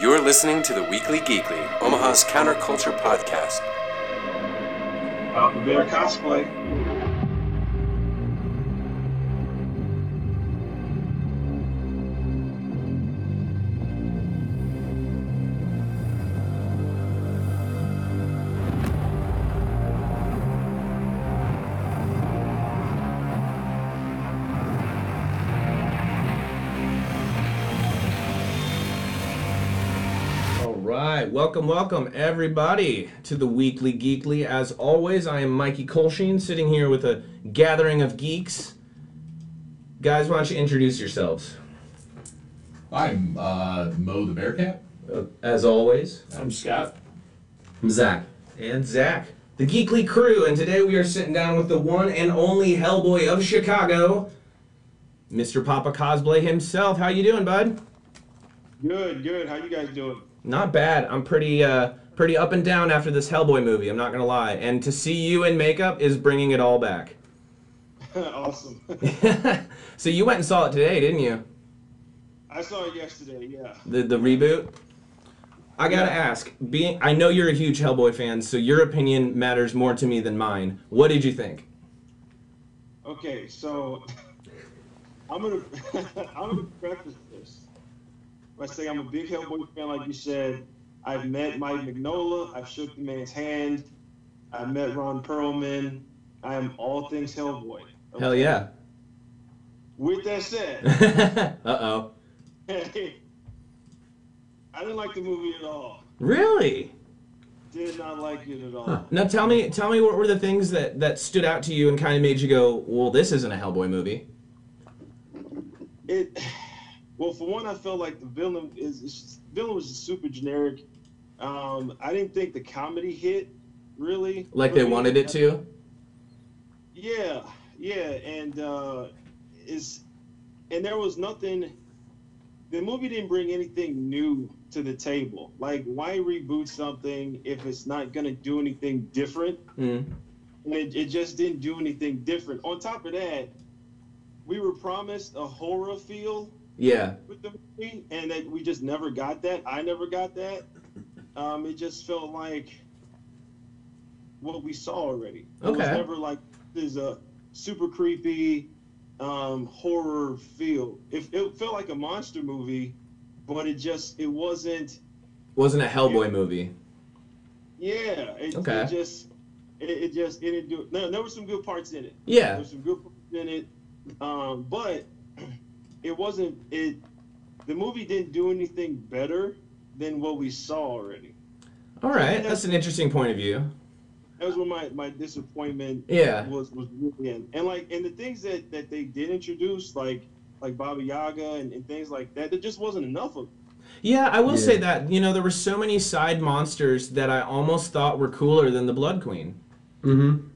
You're listening to the Weekly Geekly, Omaha's counterculture podcast. About the bear cosplay. Right, welcome, welcome everybody to the Weekly Geekly. As always, I am Mikey Kolsheen, sitting here with a gathering of geeks. Guys, why don't you introduce yourselves? I'm uh, Moe the Bearcat. Uh, as always, I'm Scott. I'm Zach. And Zach, the Geekly crew, and today we are sitting down with the one and only Hellboy of Chicago, Mr. Papa Cosplay himself. How you doing, bud? Good, good. How you guys doing? Not bad. I'm pretty uh pretty up and down after this Hellboy movie, I'm not going to lie. And to see you in makeup is bringing it all back. awesome. so you went and saw it today, didn't you? I saw it yesterday. Yeah. The the reboot. I gotta Yeah. ask. Being, I know you're a huge Hellboy fan, so your opinion matters more to me than mine. What did you think? Okay, so I'm gonna I'm gonna preface by saying I'm a big Hellboy fan, like you said. I've met Mike Mignola. I've shook the man's hand. I've met Ron Perlman. I am all things Hellboy. Hell yeah. With that said, uh oh. I didn't like the movie at all. Really? Did not like it at all. Now tell me, tell me what were the things that that stood out to you and kind of made you go, well, this isn't a Hellboy movie. It well, for one, I felt like the villain is is- villain was just super generic. Um, I didn't think the comedy hit really. Like they wanted it to. Yeah, yeah, and uh, is and there was nothing. The movie didn't bring anything new to the table. Like, why reboot something if it's not gonna do anything different? Mm. and it, it just didn't do anything different. On top of that, we were promised a horror feel Yeah. with the movie, and that we just never got that. I never got that. Um, it just felt like what we saw already. It was never like there's a super creepy um, horror feel. It, it felt like a monster movie, but it just it wasn't. Wasn't a Hellboy movie. Yeah, it, Okay. it just it, it just it didn't do. No, there were some good parts in it. Yeah. There's some good parts in it, um, but it wasn't. It the movie didn't do anything better than what we saw already. All right. That's an interesting point of view. That was where my, my disappointment Yeah. was was really in. And like and the things that, that they did introduce, like like Baba Yaga and, and things like that, there just wasn't enough of. Yeah, I will say that, you know, there were so many side monsters that I almost thought were cooler than the Blood Queen. Mm-hmm.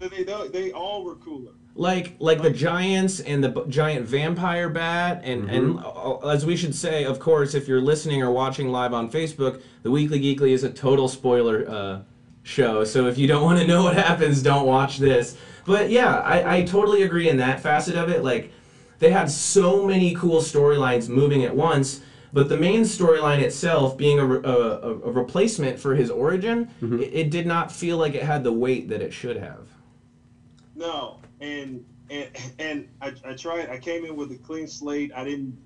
They, they, they all were cooler. Like like the giants and the b- giant vampire bat and and Mm-hmm. uh, as we should say, of course, if you're listening or watching live on Facebook, the Weekly Geekly is a total spoiler uh, show. So if you don't want to know what happens, don't watch this. But yeah, I, I totally agree in that facet of it. Like they had so many cool storylines moving at once. But the main storyline itself, being a, re- a, a, a replacement for his origin, it, it did not feel like it had the weight that it should have. No, and and and I, I tried. I came in with a clean slate. I didn't.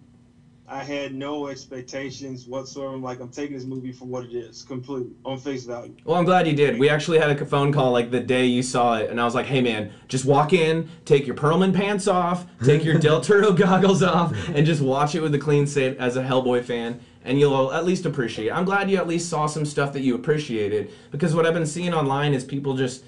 I had no expectations whatsoever. I'm like, I'm taking this movie for what it is, completely on face value. Well, I'm glad you did. We actually had a phone call like the day you saw it, and I was like, "Hey, man, just walk in, take your Perlman pants off, take your Del Toro goggles off, and just watch it with a clean slate as a Hellboy fan, and you'll at least appreciate." it. I'm glad you at least saw some stuff that you appreciated, because what I've been seeing online is people just,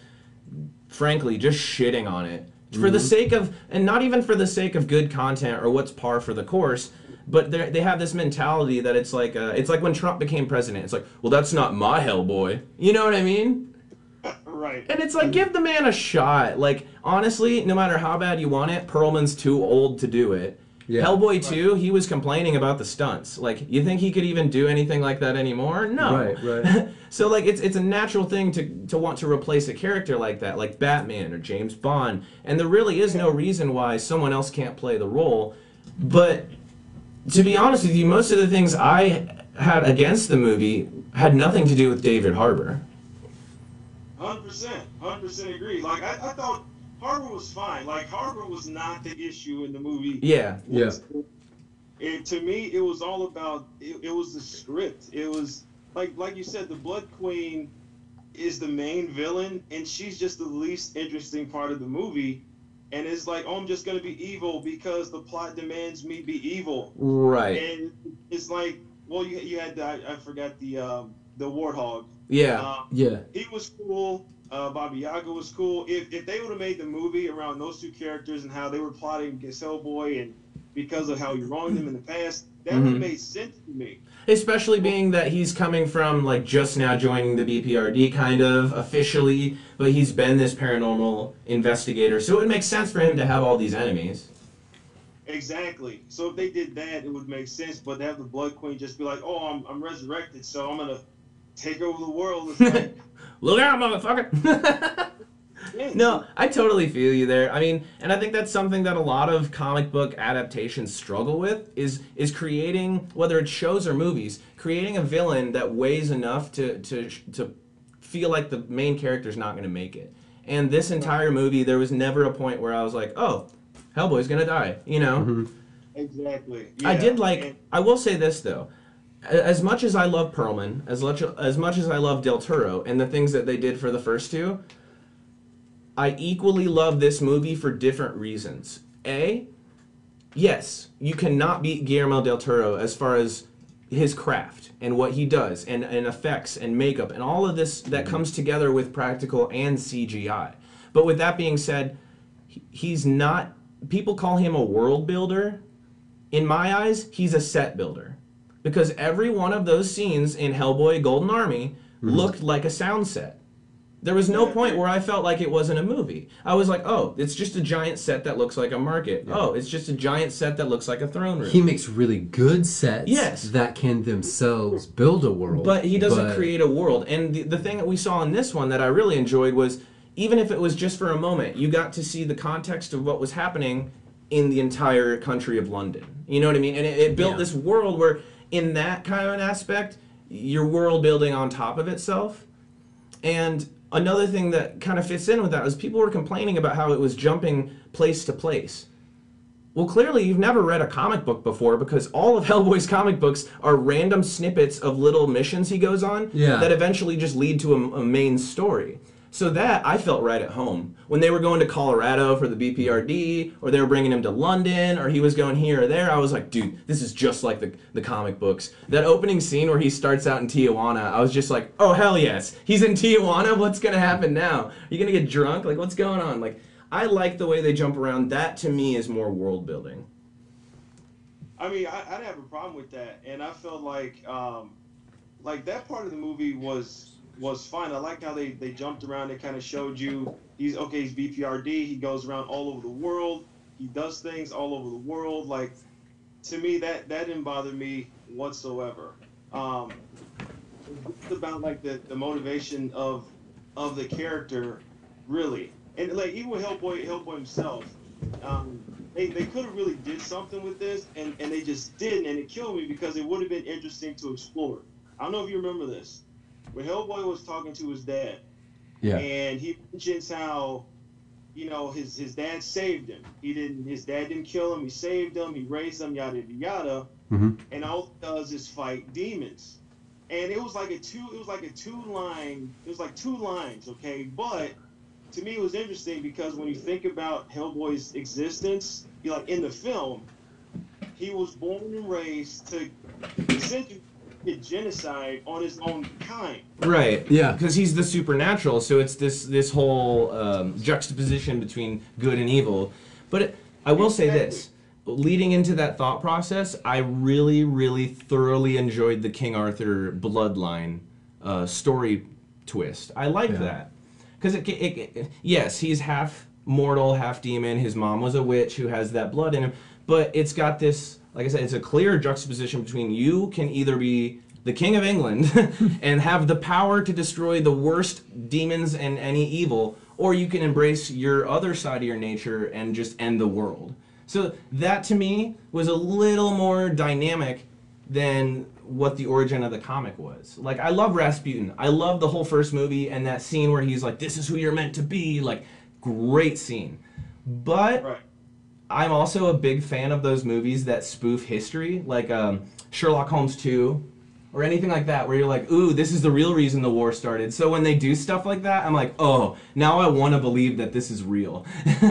frankly, just shitting on it for the sake of, and not even for the sake of good content or what's par for the course. But they they have this mentality that it's like uh, it's like when Trump became president. It's like, well, that's not my Hellboy. You know what I mean? Right. And it's like, give the man a shot. Like, honestly, no matter how bad you want it, Perlman's too old to do it. Yeah. Hellboy 2, he was complaining about the stunts. Like, you think he could even do anything like that anymore? No. Right, right. so like it's it's a natural thing to to want to replace a character like that, like Batman or James Bond. And there really is no reason why someone else can't play the role. But to be honest with you, most of the things I had against the movie had nothing to do with David Harbour. Hundred percent, hundred percent agree. Like I, I thought Harbour was fine. Like Harbour was not the issue in the movie. Yeah. Yeah. It, to me, it was all about. It, it was the script. It was like like you said, the Blood Queen is the main villain, and she's just the least interesting part of the movie. And it's like, oh, I'm just gonna be evil because the plot demands me be evil. Right. And it's like, well, you, you had the, I, I forgot the um, the warthog. Yeah. Um, Yeah. he was cool. Uh, Baba Yaga was cool. If, if they would have made the movie around those two characters and how they were plotting against Hellboy and because of how he wronged them in the past, that would Mhm. have made sense to me. Especially being that he's coming from like just now joining the BPRD kind of officially, but he's been this paranormal investigator, so it would make sense for him to have all these enemies. Exactly. So if they did that, it would make sense. But to have the Blood Queen just be like, "Oh, I'm, I'm resurrected, so I'm gonna take over the world," it's like, Look out, motherfucker! no, I totally feel you there. I mean, and I think that's something that a lot of comic book adaptations struggle with is is creating whether it's shows or movies, creating a villain that weighs enough to to to feel like the main character's not going to make it. And this entire movie, there was never a point where I was like, "Oh, Hellboy's going to die," you know? Mm-hmm. exactly. I did like. And- I will say this though, A- as much as I love Perlman, as much as much as I love Del Toro and the things that they did for the first two, I equally love this movie for different reasons. A, yes, you cannot beat Guillermo del Toro as far as his craft and what he does and, and effects and makeup and all of this that mm-hmm. comes together with practical and CGI. But with that being said, he's not people call him a world builder. In my eyes, he's a set builder. Because every one of those scenes in Hellboy Golden Army mm-hmm. looked like a sound set. There was no Yeah. point where I felt like it wasn't a movie. I was like, oh, it's just a giant set that looks like a market. Oh, it's just a giant set that looks like a throne room. He makes really good sets Yes. that can themselves build a world. But he doesn't but- create a world. And the, the thing that we saw in this one that I really enjoyed was even if it was just for a moment, you got to see the context of what was happening in the entire country of London. You know what I mean? And it, it built Yeah. this world where, in that kind of an aspect, you're world building on top of itself. And another thing that kind of fits in with that is people were complaining about how it was jumping place to place. Well, clearly you've never read a comic book before because all of Hellboy's comic books are random snippets of little missions he goes on Yeah. that eventually just lead to a, a main story. So that I felt right at home. When they were going to Colorado for the BPRD, or they were bringing him to London, or he was going here or there, I was like, dude, this is just like the, the comic books. That opening scene where he starts out in Tijuana, I was just like, oh, hell yes. He's in Tijuana? What's going to happen now? Are you going to get drunk? Like, what's going on? Like, I like the way they jump around. That to me is more world building. I mean, I, didn't have a problem with that, and I felt like, um, like that part of the movie was was fine. I like how they they jumped around. They kind of showed you he's okay. He's BPRD. He goes around all over the world. He does things all over the world. Like to me, that that didn't bother me whatsoever. Um, it's about like the the motivation of of the character, really, and like even with Hellboy, Hellboy himself. Um, they, they could have really did something with this and, and they just didn't and it killed me because it would have been interesting to explore. I don't know if you remember this. When Hellboy was talking to his dad Yeah. and he mentions how you know his his dad saved him. He didn't his dad didn't kill him, he saved him, he raised him, yada yada yada. Mhm. And all he does is fight demons. And it was like a two it was like a two line it was like two lines, okay? But to me it was interesting because when you think about Hellboy's existence, like in the film, he was born and raised to essentially get genocide on his own kind. Right. Yeah. Because he's the supernatural, so it's this this whole um, juxtaposition between good and evil. But it, I will say this: leading into that thought process, I really, really thoroughly enjoyed the King Arthur bloodline uh, story twist. I like Yeah. that because it, it, it, yes, he's half mortal, half demon. His mom was a witch who has that blood in him, but it's got this. Like I said, it's a clear juxtaposition between you can either be the king of England and have the power to destroy the worst demons and any evil, or you can embrace your other side of your nature and just end the world. So that to me was a little more dynamic than what the origin of the comic was. Like I love Rasputin. I love the whole first movie and that scene where he's like, "This is who you're meant to be." Like, great scene. But Right. I'm also a big fan of those movies that spoof history, like um, Sherlock Holmes 2 or anything like that, where you're like, ooh, this is the real reason the war started. So when they do stuff like that, I'm like, oh, now I want to believe that this is real.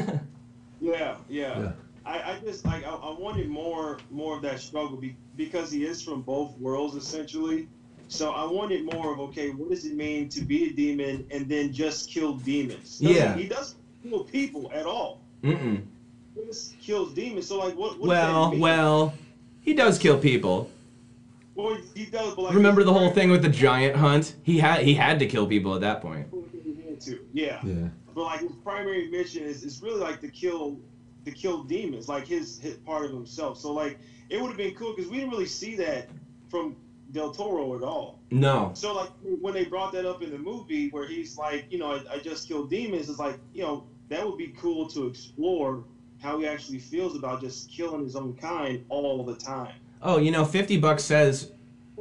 Yeah, yeah. Yeah. I, I just like I, I wanted more more of that struggle be, because he is from both worlds essentially. So I wanted more of okay, what does it mean to be a demon and then just kill demons? Doesn't- Yeah. he doesn't kill people at all. Mm-mm. He kills demons. So like, what? what does Well, that mean? well, he does kill people. Well, he does. But like, Remember the whole thing with the giant hunt? He had he had to kill people at that point. Yeah. Yeah. But like his primary mission is, is really like to kill to kill demons, like his, his part of himself. So like it would have been cool because we didn't really see that from Del Toro at all. No. So like when they brought that up in the movie where he's like, you know, I, I just killed demons, it's like, you know, that would be cool to explore how he actually feels about just killing his own kind all the time. Oh, you know, 50 bucks says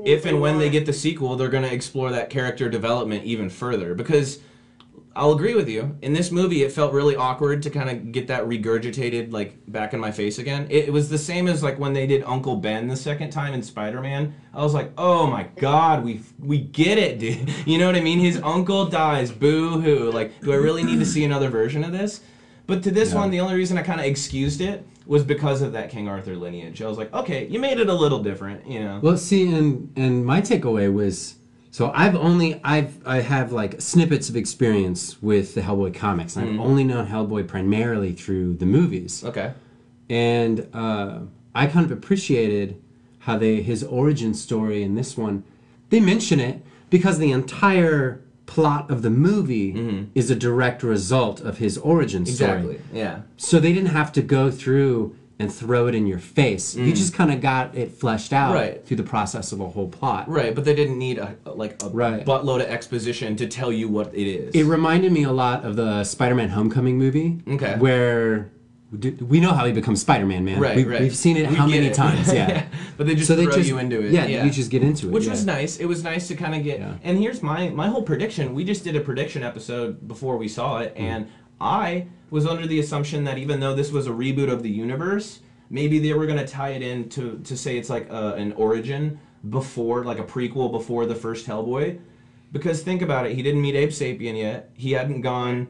if and when they get the sequel, they're going to explore that character development even further. Because I'll agree with you. In this movie, it felt really awkward to kind of get that regurgitated, like, back in my face again. It, it was the same as, like, when they did Uncle Ben the second time in Spider Man. I was like, oh my god, we we get it, dude. You know what I mean? His uncle dies. Boo hoo. Like, do I really need to see another version of this? But to this Yeah. one, the only reason I kind of excused it was because of that King Arthur lineage. I was like, okay, you made it a little different, you know. Well, see, and and my takeaway was so I've only I've I have like snippets of experience with the Hellboy comics. And I've only known Hellboy primarily through the movies, Okay. and uh, I kind of appreciated how they his origin story in this one. They mention it because the entire plot of the movie is a direct result of his origin story. Exactly. Yeah. So they didn't have to go through and throw it in your face. You just kind of got it fleshed out Mm. Right. through the process of a whole plot. Right, but they didn't need a like a Right. buttload of exposition to tell you what it is. It reminded me a lot of the Spider-Man Homecoming movie. Okay. Where we know how he becomes Spider-Man, man. right, we, right. We've seen it We how many it. times? Yeah. but they just so they throw just you into it. Yeah, Yeah, you just get into it. Which yeah. was nice. It was nice to kind of get. Yeah. And here's my my whole prediction. We just did a prediction episode before we saw it, Mm. and I was under the assumption that even though this was a reboot of the universe, maybe they were gonna tie it in to to say it's like a, an origin before, like a prequel before the first Hellboy. Because think about it, he didn't meet Abe Sapien yet. He hadn't gone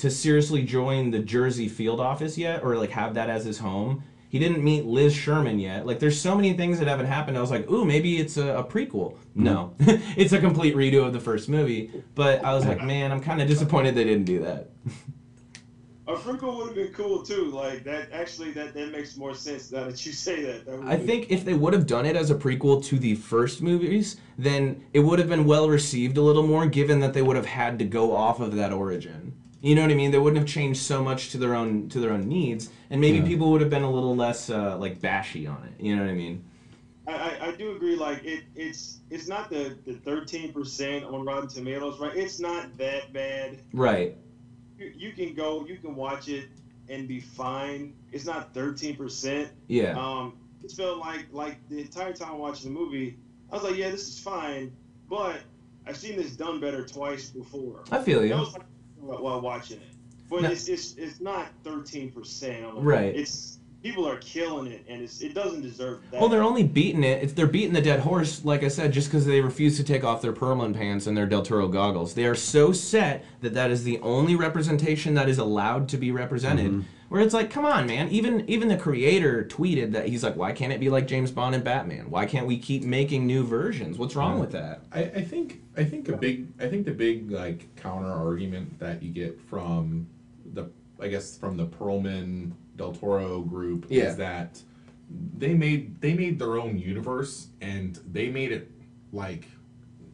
to seriously join the Jersey field office yet, or like have that as his home. He didn't meet Liz Sherman yet. Like, there's so many things that haven't happened. I was like, ooh, maybe it's a, a prequel. Mm-hmm. No, it's a complete redo of the first movie. But I was like, man, I'm kind of disappointed they didn't do that. A prequel would have been cool too. Like that, actually, that that makes more sense now that you say that. that I think if they would have done it as a prequel to the first movies, then it would have been well received a little more, given that they would have had to go off of that origin. You know what I mean? They wouldn't have changed so much to their own to their own needs, and maybe Yeah. people would have been a little less uh, like bashy on it. You know what I mean? I, I, I do agree. Like it, it's it's not the the thirteen percent on Rotten Tomatoes, right? It's not that bad. Right. You, you can go, you can watch it and be fine. It's not thirteen percent. Yeah. Um, it felt like like the entire time watching the movie, I was like, yeah, this is fine, but I've seen this done better twice before. I feel That you. Was like while while watching it, but No. it's, it's it's not thirteen percent. Right. It's people are killing it, and it's it doesn't deserve that. Well, they're only beating it. It's, they're beating the dead horse, like I said, just because they refuse to take off their Perlman pants and their Del Toro goggles. They are so set that that is the only representation that is allowed to be represented. Mm-hmm. Where it's like, come on, man. Even even the creator tweeted that he's like, why can't it be like James Bond and Batman? Why can't we keep making new versions? What's wrong with that? I, I think I think a big I think the big like counter argument that you get from the I guess from the Perlman Del Toro group Yeah. is that they made they made their own universe and they made it like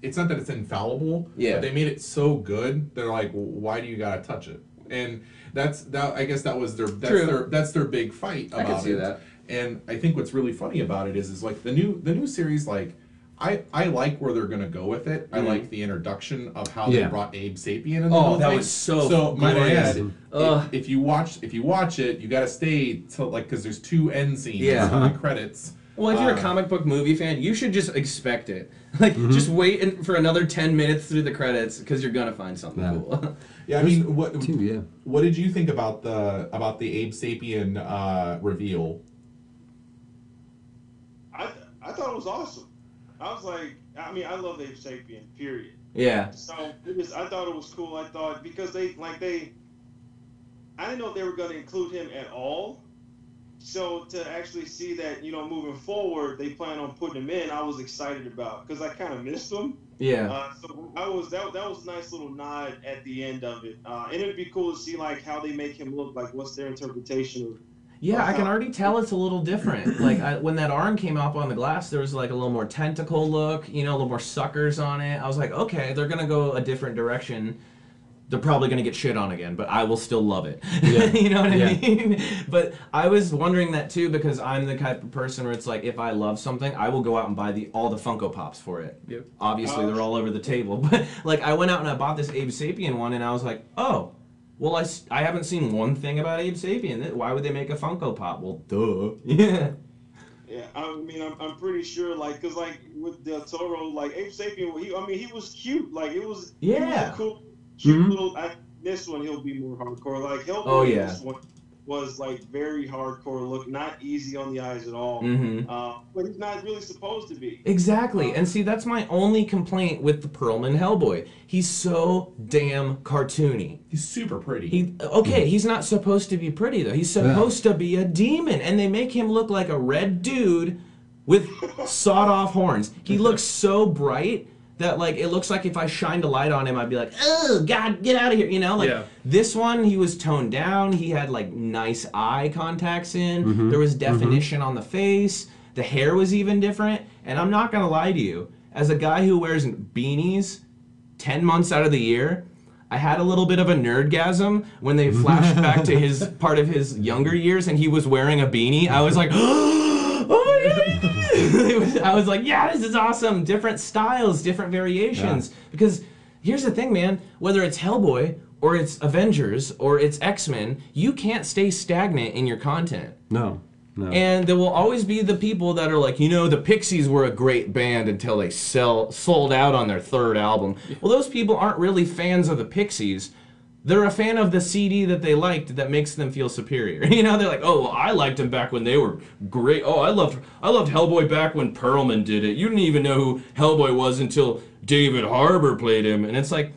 it's not that it's infallible Yeah. but they made it so good they're like well, why do you gotta touch it and that's that I guess that was their that's True. their that's their big fight I about can see it. that. And I think what's really funny about it is, is like the new the new series, like I I like where they're gonna go with it. I like the introduction of how Yeah. they brought Abe Sapien in. the Oh, that thing. was so So my glorious. bad. If, if you watch if you watch it, you gotta stay till like because there's two end scenes Yeah. on the credits. Well, if you're a Uh, comic book movie fan, you should just expect it. Like, Mm-hmm. just wait in, for another ten minutes through the credits because you're gonna find something Yeah. cool. Yeah, I mean, what Too, yeah. what did you think about the about the Abe Sapien uh, reveal? I I thought it was awesome. I was like, I mean, I love Abe Sapien. Period. yeah. So it was. I thought it was cool. I thought because they like they. I didn't know if they were going to include him at all. So to actually see that you know moving forward they plan on putting him in, I was excited about because I kind of missed him. Yeah. Uh, so I was that that was a nice little nod at the end of it, uh, and it'd be cool to see like how they make him look. Like what's their interpretation of Yeah, I can Uh-huh. already tell it's a little different. Like I, when that arm came up on the glass, there was like a little more tentacle look, you know, a little more suckers on it. I was like, okay, they're gonna go a different direction. They're probably gonna get shit on again, but I will still love it. Yeah. you know what I Yeah. mean? But I was wondering that too because I'm the type of person where it's like if I love something, I will go out and buy the all the Funko Pops for it. Yep. Obviously, Oh. they're all over the table, but like I went out and I bought this Abe Sapien one, and I was like, oh. Well, I, I haven't seen one thing about Abe Sapien. Why would they make a Funko Pop? Well, duh. Yeah. Yeah, I mean, I'm, I'm pretty sure, like, cause like with Del Toro, like Abe Sapien, he, I mean, he was cute. Like it was, was Yeah. a cool, cute Mhm. little. I, this one, he'll be more hardcore. Like Hellboy, Oh, yeah. this one was like very hardcore look, not easy on the eyes at all. Mm-hmm. Uh, but he's not really supposed to be. Exactly. And see, that's my only complaint with the Perlman Hellboy. He's so damn cartoony. He's super pretty. He okay, he's not supposed to be pretty though. He's supposed to be a demon, and they make him look like a red dude with sawed-off horns. He looks so bright that like it looks like if I shined a light on him, I'd be like, "Oh God, get out of here!" You know, like Yeah. this one, he was toned down. He had like nice eye contacts in. Mm-hmm. There was mm-hmm. definition on the face. The hair was even different. And I'm not gonna lie to you, as a guy who wears beanies 10 months out of the year, I had a little bit of a nerdgasm when they flashed back to his part of his younger years and he was wearing a beanie. I was like, oh my god! It was- I was like, yeah, this is awesome. Different styles, different variations. Because here's the thing, man whether it's Hellboy or it's Avengers or it's X Men, you can't stay stagnant in your content. No. No. And there will always be the people that are like, you know, the Pixies were a great band until they sell sold out on their third album. Well, those people aren't really fans of the Pixies. They're a fan of the CD that they liked that makes them feel superior. You know, they're like, oh, well, I liked them back when they were great. Oh, I loved I loved Hellboy back when Perlman did it. You didn't even know who Hellboy was until David Harbour played him, and it's like,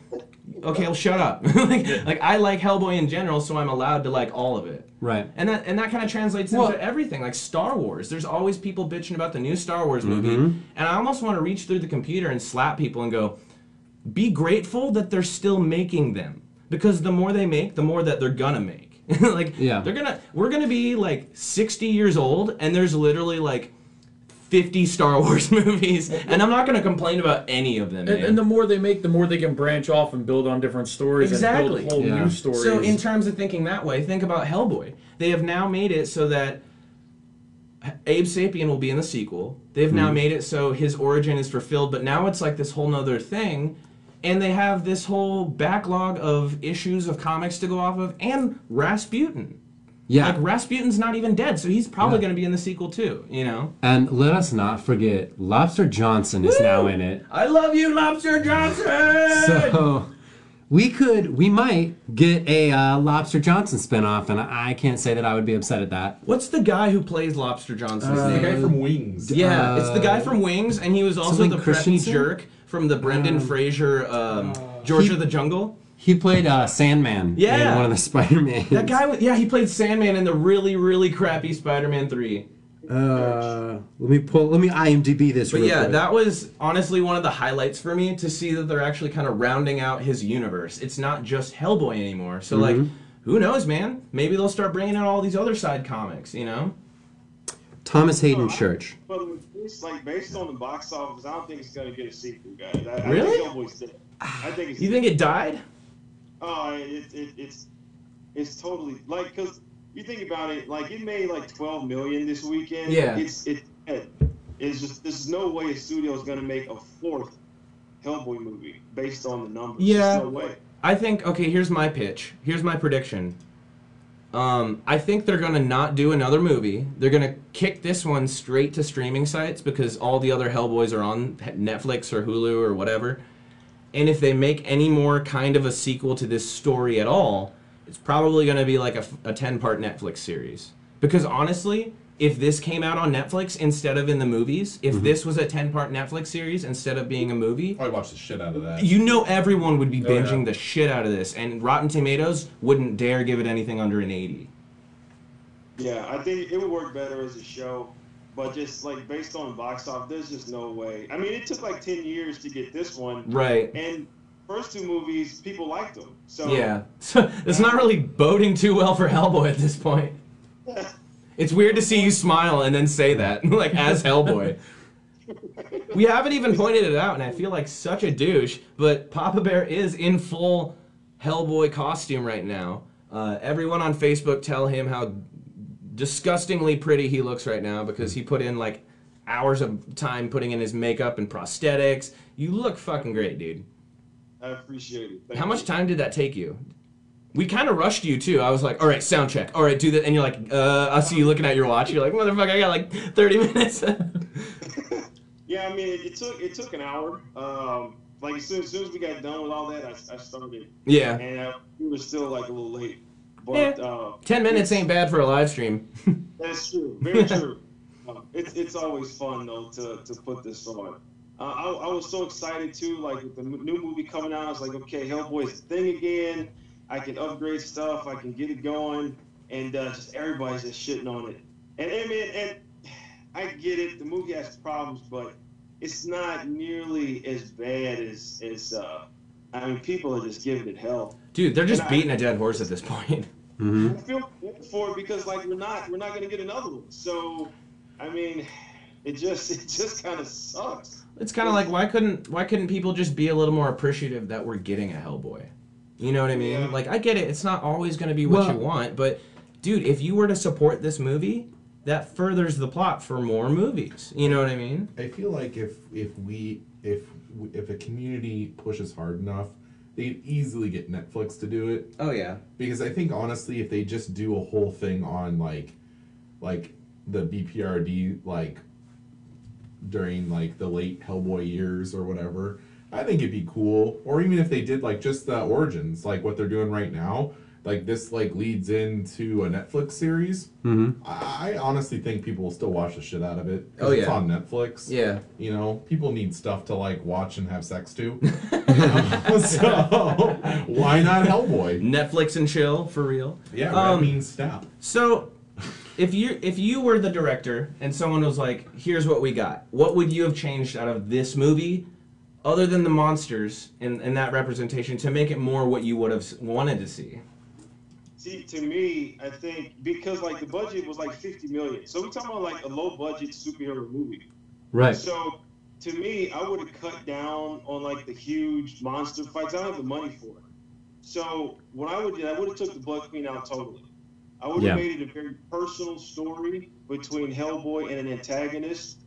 okay, well, shut up. like, like I like Hellboy in general, so I'm allowed to like all of it. right. And that and that kind of translates Well- into everything, like Star Wars. There's always people bitching about the new Star Wars movie, Mm-hmm. and I almost want to reach through the computer and slap people and go, "Be grateful that they're still making them, because the more they make, the more that they're gonna make. like, Yeah. they're gonna we're gonna be like 60 years old, and there's literally like 50 Star Wars movies, and I'm not gonna complain about any of them. And, and the more they make, the more they can branch off and build on different stories Exactly. and build whole Yeah. new stories. So, in terms of thinking that way, think about Hellboy. They have now made it so that Abe Sapien will be in the sequel. They've now hmm. made it so his origin is fulfilled, but now it's like this whole nother thing. And they have this whole backlog of issues of comics to go off of, and Rasputin. Yeah. Like Rasputin's not even dead, so he's probably Yeah. going to be in the sequel too. You know. and let us not forget, Lobster Johnson is now in it. I love you, Lobster Johnson. So we could, we might get a uh, Lobster Johnson spinoff, and I, I can't say that I would be upset at that. What's the guy who plays Lobster Johnson's the name? guy from Wings. Yeah, it's the guy Uh, from Wings, and he was also the preppy jerk from the Brendan Um, Fraser um, George he- of the Jungle. He played uh, Sandman Yeah. in one of the Spider-Man. That guy, wa- yeah, he played Sandman in the really, really crappy Spider-Man three. Uh, let me pull. Let me IMDb this. But real yeah, quick. that was honestly one of the highlights for me to see that they're actually kind of rounding out his universe. It's not just Hellboy anymore. So like, Mm-hmm. who knows, man? Maybe they'll start bringing in all these other side comics. You know? Thomas Haden Oh, I- Church. But it's like based on the box office, I don't think it's gonna get a sequel, guys. I, I think Hellboy's dead. I think it's You think it died? Oh, it, it, it's it's totally like because you think about it, like it made like 12 million this weekend. Yeah. It's it it's just there's no way a studio is gonna make a fourth Hellboy movie based on the numbers. Yeah. There's no way. I think okay. Here's my pitch. Here's my prediction. Um, I think they're gonna not do another movie. They're gonna kick this one straight to streaming sites because all the other Hellboys are on Netflix or Hulu or whatever. And if they make any more kind of a sequel to this story at all, it's probably gonna be like a, a ten part Netflix series. Because honestly, if this came out on Netflix instead of in the movies, if mm-hmm. this was a ten part Netflix series instead of being a movie, I'd watch the shit out of that. you know everyone would be Oh, yeah. binging the shit out of this, and Rotten Tomatoes wouldn't dare give it anything under an 80. Yeah, I think it would work better as a show, but just like based on box office, there's just no way. I mean, it took like ten years to get this one, Right. and first two movies people liked them. So Yeah. So it's not really boding too well for Hellboy at this point. It's weird to see you smile and then say that, like as Hellboy. We haven't even pointed it out, and I feel like such a douche, but Papa Bear is in full Hellboy costume right now. Uh, everyone on Facebook tell him how disgustingly pretty he looks right now because he put in like hours of time putting in his makeup and prosthetics. You look fucking great, dude. I appreciate it. Thank How much time did that take you? We kind of rushed you too. I was like, "All right, sound check. All right, do that." And you're like, "Uh," I see you looking at your watch. You're like, "Motherfucker, I got like 30 minutes." Yeah, I mean, it, took it took an hour. Um, like as soon, as soon as we got done with all that, I, I started, yeah, and uh, we were still like a little late. But Yeah. uh, 10 minutes ain't bad for a live stream. That's true. Very true. Uh, it's it's always fun though to, to put this on. Uh, I, I was so excited too, like with the new movie coming out. I was like, okay, Hellboy's thing again. I can upgrade stuff. I can get it going, and uh, just everybody's just shitting on it. And I mean, and I get it. The movie has problems, but it's not nearly as bad as as. Uh, I mean, people are just giving it hell. Dude, they're just And beating a dead horse at this point. hmm I feel for it because like we're not we're not gonna get another one. So, I mean, it just it just kind of sucks. It's kind of like why couldn't why couldn't people just be a little more appreciative that we're getting a Hellboy? You know what I mean? Yeah. Like I get it. It's not always going to be what you want, but dude, if you were to support this movie, that furthers the plot for more movies. You know what I mean? I feel like if if we if if a community pushes hard enough, they'd easily get Netflix to do it. Oh yeah. Because I think honestly, if they just do a whole thing on like, like the BPRD like during like the late Hellboy years or whatever, I think it'd be cool. Or even if they did like just the origins, like what they're doing right now, like this like leads into a Netflix series. hmm I, I honestly think people will still watch the shit out of it. Oh, yeah, it's on Netflix. Yeah. You know, people need stuff to like watch and have sex to. so why not Hellboy? Netflix and chill for real. Yeah, Um, that means stop. So, if you if you were the director and someone was like, "Here's what we got," what would you have changed out of this movie, other than the monsters and, and that representation, to make it more what you would have wanted to see? See, to me, I think because like the budget was like 50 million, so we're talking about like a low budget superhero movie. Right. So, to me, I would have cut down on like the huge monster fights. I don't have the money for it. So, what I would do, I would have took the Blood Queen out totally. I would Yeah. have made it a very personal story between Hellboy and an antagonist.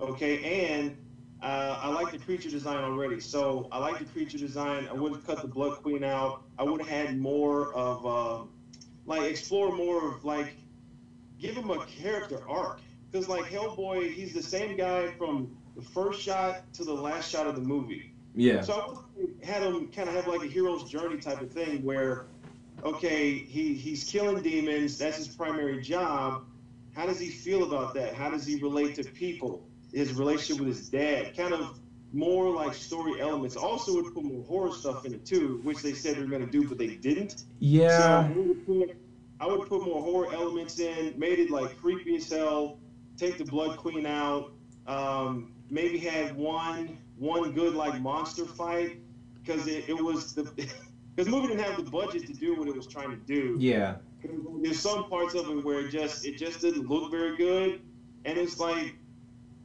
Okay, and uh, I like the creature design already. So I like the creature design. I would have cut the Blood Queen out. I would have had more of, uh, like, explore more of, like, give him a character arc. Because, like, Hellboy, he's the same guy from the first shot to the last shot of the movie. Yeah. So I would have had him kind of have like a hero's journey type of thing where, okay, he, he's killing demons. That's his primary job. How does he feel about that? How does he relate to people? His relationship with his dad? Kind of more like story elements. Also would put more horror stuff in it too, which they said they were going to do, but they didn't. Yeah. So I would, put, I would put more horror elements in, made it like creepy as hell. Take the Blood Queen out. Um, maybe had one one good like monster fight because it, it was the because the movie didn't have the budget to do what it was trying to do. Yeah. There's some parts of it where it just it just didn't look very good, and it's like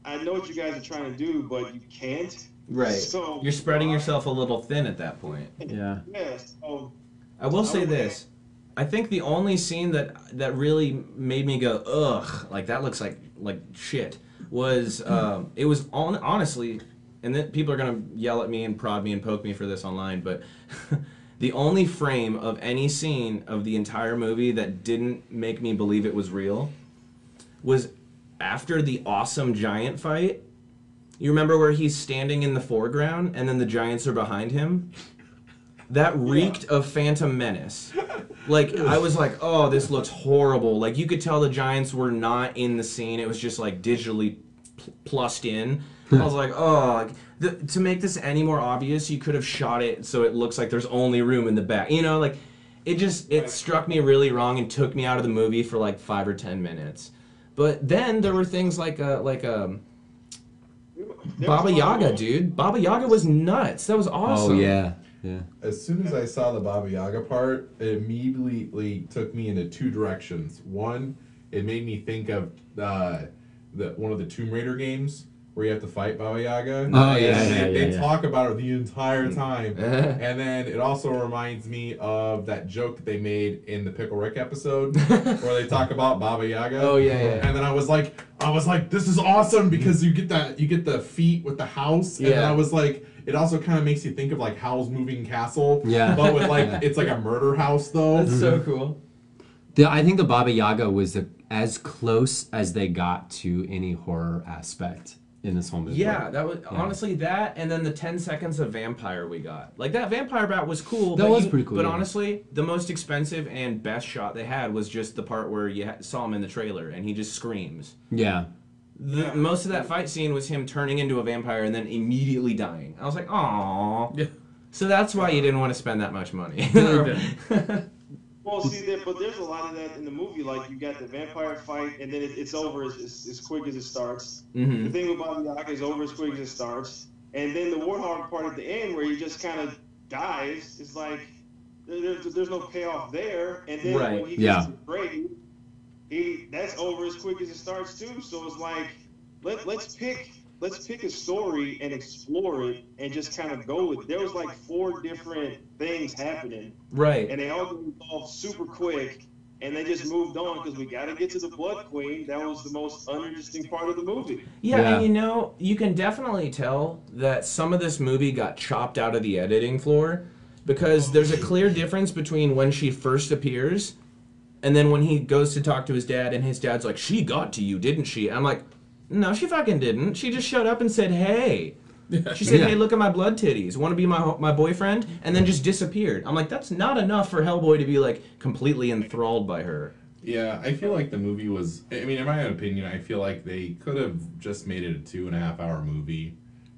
I know what you guys are trying to do, but you can't. Right. So You're spreading yourself a little thin at that point. Yeah. Yeah. So I will say Okay. this. I think the only scene that that really made me go ugh, like that looks like like shit, was um, it was on honestly, and then people are gonna yell at me and prod me and poke me for this online, but The only frame of any scene of the entire movie that didn't make me believe it was real was after the awesome giant fight. You remember where he's standing in the foreground and then the giants are behind him? That reeked of Phantom Menace. Like I was like, "Oh, this looks horrible." Like you could tell the giants were not in the scene. It was just like digitally pl- plussed in. I was like, "Oh, the, to make this any more obvious, you could have shot it so it looks like there's only room in the back." You know, like it just it struck me really wrong and took me out of the movie for like 5 or 10 minutes. But then there were things like uh like um There was Baba Yaga, dude. Baba Yaga was nuts. That was awesome. Oh yeah, yeah. As soon as I saw the Baba Yaga part, it immediately took me into two directions. One, it made me think of uh, the one of the Tomb Raider games where you have to fight Baba Yaga. Oh, yeah, And yeah, they, yeah, they yeah. talk about it the entire time. Uh-huh. and then it also reminds me of that joke that they made in the Pickle Rick episode where they talk about Baba Yaga. Oh, yeah, yeah. And then I was like, I was like, this is awesome because you get that you get the feet with the house. And then I was like, it also kind of makes you think of like Howl's Moving Castle. Yeah. But with like it's like a murder house though. That's so cool. The, I think the Baba Yaga was the, as close as they got to any horror aspect in this whole movie. Yeah, that was honestly that, and then the ten seconds of vampire we got. Like that vampire bat was cool. That but was you- pretty cool, But yeah. honestly, the most expensive and best shot they had was just the part where you saw him in the trailer and he just screams. Yeah. The, Most of that fight scene was him turning into a vampire and then immediately dying. I was like, "Aww." Yeah. So that's why you didn't want to spend that much money. Well, see, there, but there's a lot of that in the movie. Like you got the vampire fight, and then it, it's over as, as, as quick as it starts. hmm The thing with Baba Yaga is over as quick as it starts, and then the Warthog part at the end where he just kind of dies. It's like there, there's, there's no payoff there, and then Right. when he gets Yeah. grave, he that's over as quick as it starts too. So it's like let let's pick let's pick a story and explore it and just kind of go with. It. There was like four different things happening Right. and they all got resolved super quick, and they just moved on because we got to get to the Blood Queen. That was the most uninteresting part of the movie. Yeah, Yeah. and you know, you can definitely tell that some of this movie got chopped out of the editing floor because there's a clear difference between when she first appears and then when he goes to talk to his dad and his dad's like, "She got to you, didn't she?" I'm like, "No, she fucking didn't. She just showed up and said, "Hey." She said, Yeah. "Hey, look at my blood titties. Want to be my my boyfriend?" And then just disappeared. I'm like, "That's not enough for Hellboy to be like completely enthralled by her." Yeah, I feel like the movie was. I mean, in my opinion, I feel like they could have just made it a two and a half hour movie.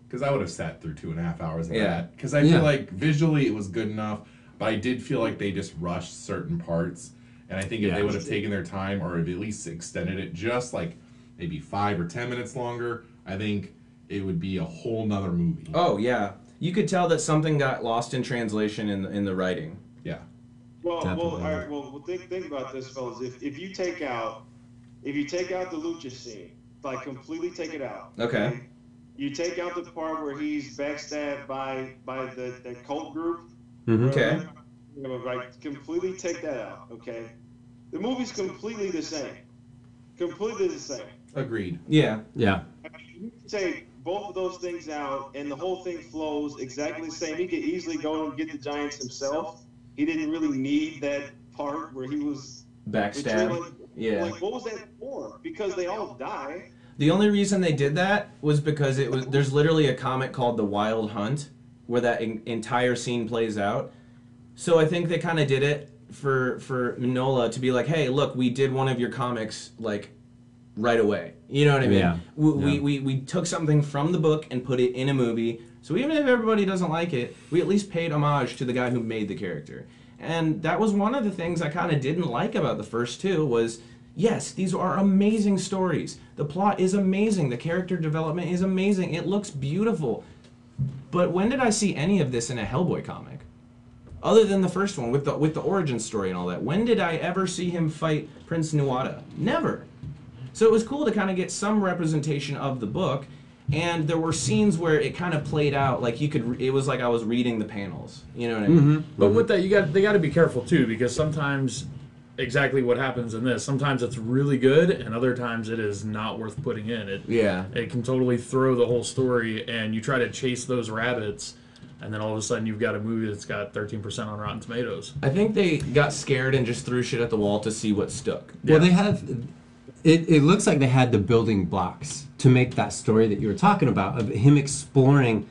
Because I would have sat through two and a half hours of Yeah. that. Because I Yeah. feel like visually it was good enough, but I did feel like they just rushed certain parts. And I think if Yeah. they would have taken their time or at least extended it just like maybe five or ten minutes longer, I think it would be a whole nother movie. Oh yeah, you could tell that something got lost in translation in the, in the writing. Yeah. Well, well, all right. Well, well think think about this, fellas. If if you take out if you take out the lucha scene, like completely take it out. Okay. You take out the part where he's backstabbed by by the, the cult group. Mhm. Okay. Right. Completely take that out. Okay. The movie's completely the same. Completely the same. Agreed. Yeah. Yeah. You take both of those things out, and the whole thing flows exactly the same. He could easily go and get the Giants himself. He didn't really need that part where he was Backstab. Like, Yeah. like, what was that for? Because they all die. The only reason they did that was because it was there's literally a comic called The Wild Hunt where that en- entire scene plays out. So I think they kind of did it for for Mignola to be like, "Hey, look, we did one of your comics like right away." You know what I mean? Yeah. We, we, we we took something from the book and put it in a movie. So even if everybody doesn't like it, we at least paid homage to the guy who made the character. And that was one of the things I kind of didn't like about the first two was yes, these are amazing stories. The plot is amazing. The character development is amazing. It looks beautiful. But when did I see any of this in a Hellboy comic? Other than the first one with the with the origin story and all that. When did I ever see him fight Prince Nuada? Never. So it was cool to kind of get some representation of the book, and there were scenes where it kind of played out like you could. It was like I was reading the panels. You know what I mean? Mm-hmm. But mm-hmm. with that, you got they got to be careful too because sometimes exactly what happens in this. Sometimes it's really good, and other times it is not worth putting in. It Yeah. it can totally throw the whole story, and you try to chase those rabbits and then all of a sudden you've got a movie that's got 13% on Rotten Tomatoes. I think they got scared and just threw shit at the wall to see what stuck. Well, Yeah. they have. It, it looks like they had the building blocks to make that story that you were talking about of him exploring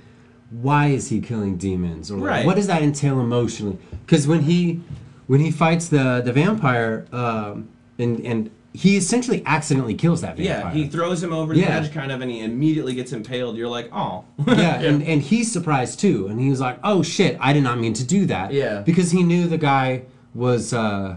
why is he killing demons or Right. what does that entail emotionally? Because when he when he fights the the vampire um, and and he essentially accidentally kills that vampire. Yeah, he throws him over Yeah. the edge, kind of, and he immediately gets impaled. You're like, oh. yeah, and, and he's surprised too, and he was like, "Oh shit, I did not mean to do that." Yeah. because he knew the guy was uh,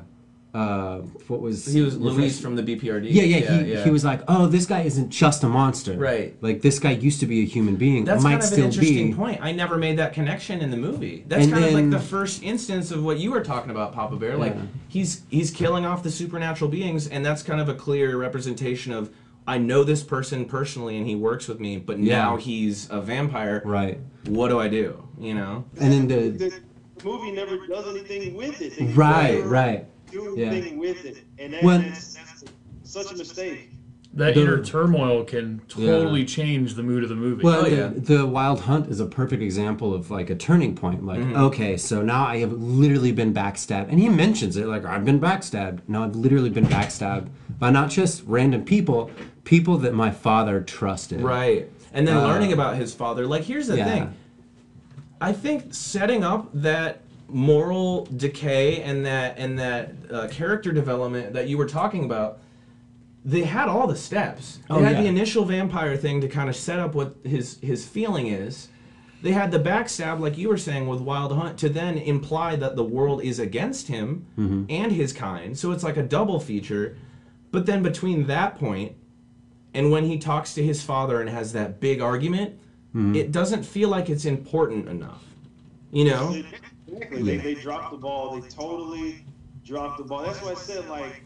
uh, what was he was Luis from the BPRD. Yeah, yeah, he, he was like, "Oh, this guy isn't just a monster." Right. Like this guy used to be a human being. That's might kind of still an interesting be. point. I never made that connection in the movie. That's And kind of like the first instance of what you were talking about, Papa Bear. Like Yeah. he's he's killing off the supernatural beings, and that's kind of a clear representation of I know this person personally, and he works with me, but Yeah. now he's a vampire. Right. What do I do? You know? And then the the movie never does anything with it. They right, never right. Do Yeah. anything with it, and that, Well- that's, that's such a mistake. That The- inner turmoil can totally Yeah. change the mood of the movie. Well, Oh, the, yeah. the Wild Hunt is a perfect example of like a turning point. Like, Mm-hmm. okay, so now I have literally been backstabbed, and he mentions it. Like, I've been backstabbed. No, I've literally been backstabbed by not just random people, people that my father trusted. Right. And then Uh, learning about his father. Like, here's the yeah. thing. I think setting up that moral decay and that and that uh, character development that you were talking about, they had all the steps. They Oh, had the initial vampire thing to kind of set up what his his feeling is. They had the backstab, like you were saying, with Wild Hunt, to then imply that the world is against him Mm-hmm. and his kind. So it's like a double feature. But then between that point and when he talks to his father and has that big argument, Mm-hmm. it doesn't feel like it's important enough. You know? Exactly. They, they dropped the ball. They totally dropped the ball. That's why I said like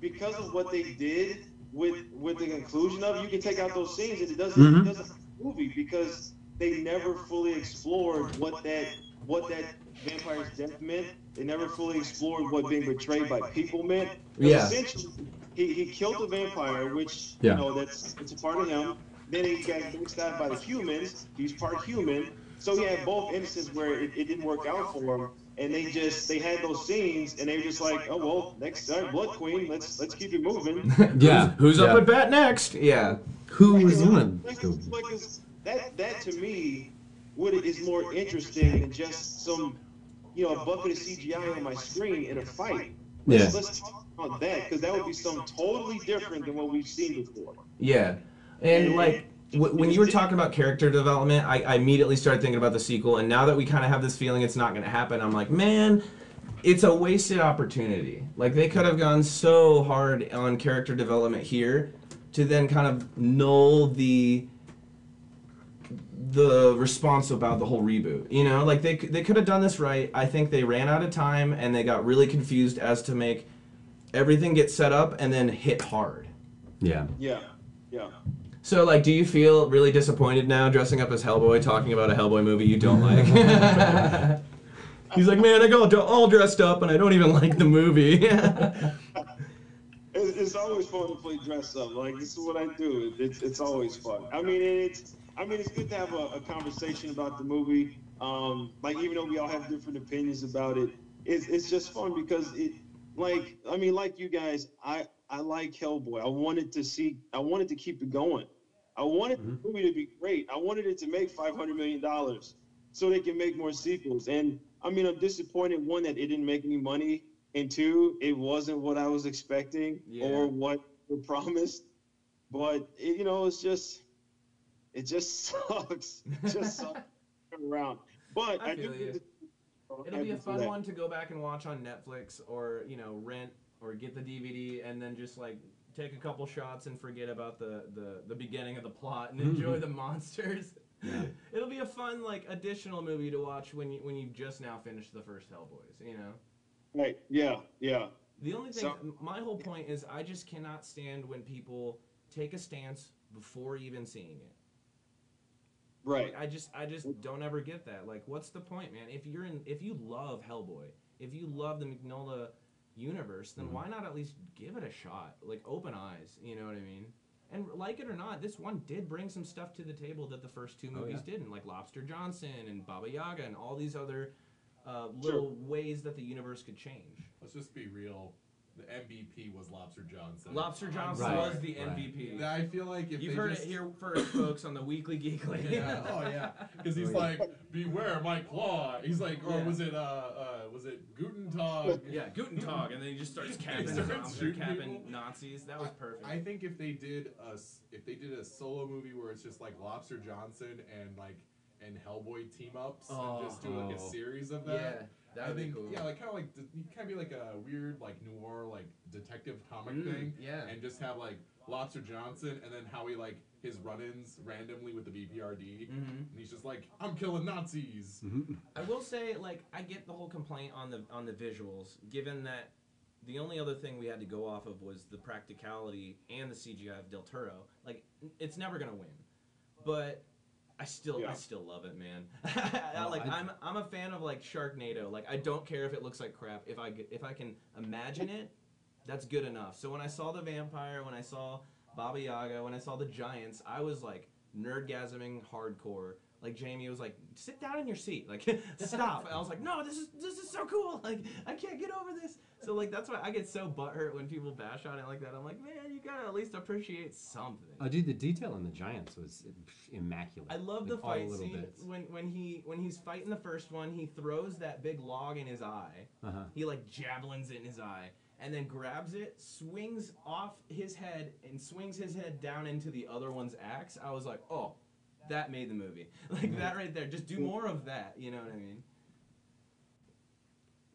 because of what they did with with the conclusion of you can take out those scenes and it doesn't Mhm. it doesn't movie because they never fully explored what that what that vampire's death meant. They never fully explored what being betrayed by people meant. Yeah. Essentially, he, he killed the vampire, which Yeah. you know that's it's a part of him. Then he got backstabbed by the humans. He's part human. So he had both instances where it, it didn't work out for him, and they just they had those scenes, and they were just like, oh well, next time, Blood Queen, let's let's keep it moving. Yeah. Who's yeah. up at bat next? Yeah. who's was one Like, the it's- like, it's- that that to me would is more interesting than just some you know a bucket of CGI on my screen in a fight. Let's, Yeah. let's talk about that because that would be something totally different than what we've seen before. Yeah, and like w- when you were talking about character development, I, I immediately started thinking about the sequel. And now that we kind of have this feeling it's not going to happen, I'm like, man, it's a wasted opportunity. Like they could have gone so hard on character development here, to then kind of null the the response about the whole reboot. You know, like they they could have done this right. I think they ran out of time and they got really confused as to make everything get set up and then hit hard. Yeah. Yeah, yeah. So, like, do you feel really disappointed now dressing up as Hellboy, talking about a Hellboy movie you don't like? He's like, man, I got all dressed up and I don't even like the movie. It's, always fun to play dress up. Like this is what I do. It's it's always fun. I mean, it's I mean, it's good to have a, a conversation about the movie. Um, like even though we all have different opinions about it, it's it's just fun because it, like I mean, like you guys, I I like Hellboy. I wanted to see. I wanted to keep it going. I wanted mm-hmm. the movie to be great. I wanted it to make five hundred million dollars so they can make more sequels. And I mean, I'm disappointed one that it didn't make any money, and two, it wasn't what I was expecting Yeah. or what were promised. But it, you know, it's just, it just sucks. It just sucks around. But I I, do. you. It'll be a fun one to go back and watch on Netflix or, you know, rent or get the DVD and then just like take a couple shots and forget about the, the, the beginning of the plot and mm-hmm. enjoy the monsters. It'll be a fun like additional movie to watch when you when you've just now finished the first Hellboys, you know. Right. Yeah. Yeah. The only thing, So- my whole point is, I just cannot stand when people take a stance before even seeing it. Right. Like, I just, I just mm. don't ever get that. Like, what's the point, man? If you're in, if you love Hellboy, if you love the Mignola universe, then why not at least give it a shot? Like, open eyes. You know what I mean? And like it or not, this one did bring some stuff to the table that the first two movies yeah. didn't, like Lobster Johnson and Baba Yaga and all these other uh, little ways that the universe could change. Let's just be real. The MVP was Lobster Johnson. Lobster Johnson Right, was the right. MVP. I feel like if You've they heard just, it here first, folks, on the Weekly Geekly. Yeah. Oh yeah. Because he's Oh, yeah. like, beware my claw. He's like, or Yeah. was it uh, uh was it Guten Tag? Yeah, Guten Tag, and then he just starts capping, He starts zombies or shooting capping people. Nazis. That was perfect. I think if they did a s- if they did a solo movie where it's just like Lobster Johnson and like and Hellboy team ups and just do like a Oh. series of Yeah, that. that I would be think cool. yeah, like kind of like you kind of be like a weird like noir like detective comic Mm, thing. yeah. and just have like Lobster Johnson and then how he like his run-ins randomly with the BPRD, Mhm. and he's just like, I'm killing Nazis. I will say, like, I get the whole complaint on the on the visuals, given that the only other thing we had to go off of was the practicality and the CGI of Del Toro. Like, it's never gonna win, but I still I still love it, man. I, like I- I'm I'm a fan of like Sharknado. Like I don't care if it looks like crap. If I if I can imagine it, that's good enough. So when I saw the vampire, when I saw Baba Yaga, when I saw the giants, I was like nerdgasming hardcore. Like Jamie was like, "Sit down in your seat, like stop." I was like, "No, this is this is so cool. Like I can't get over this." So like that's why I get so butthurt when people bash on it like that. I'm like, man, you gotta at least appreciate something. Oh, dude, the detail in the giants was immaculate. I love Like, the fight scene bits. when when he when he's fighting the first one. He throws that big log in his eye. Uh-huh. He like javelins it in his eye, and then grabs it, swings off his head, and swings his head down into the other one's axe. I was like, oh, that made the movie. Like that right there. Just do more of that. You know what I mean?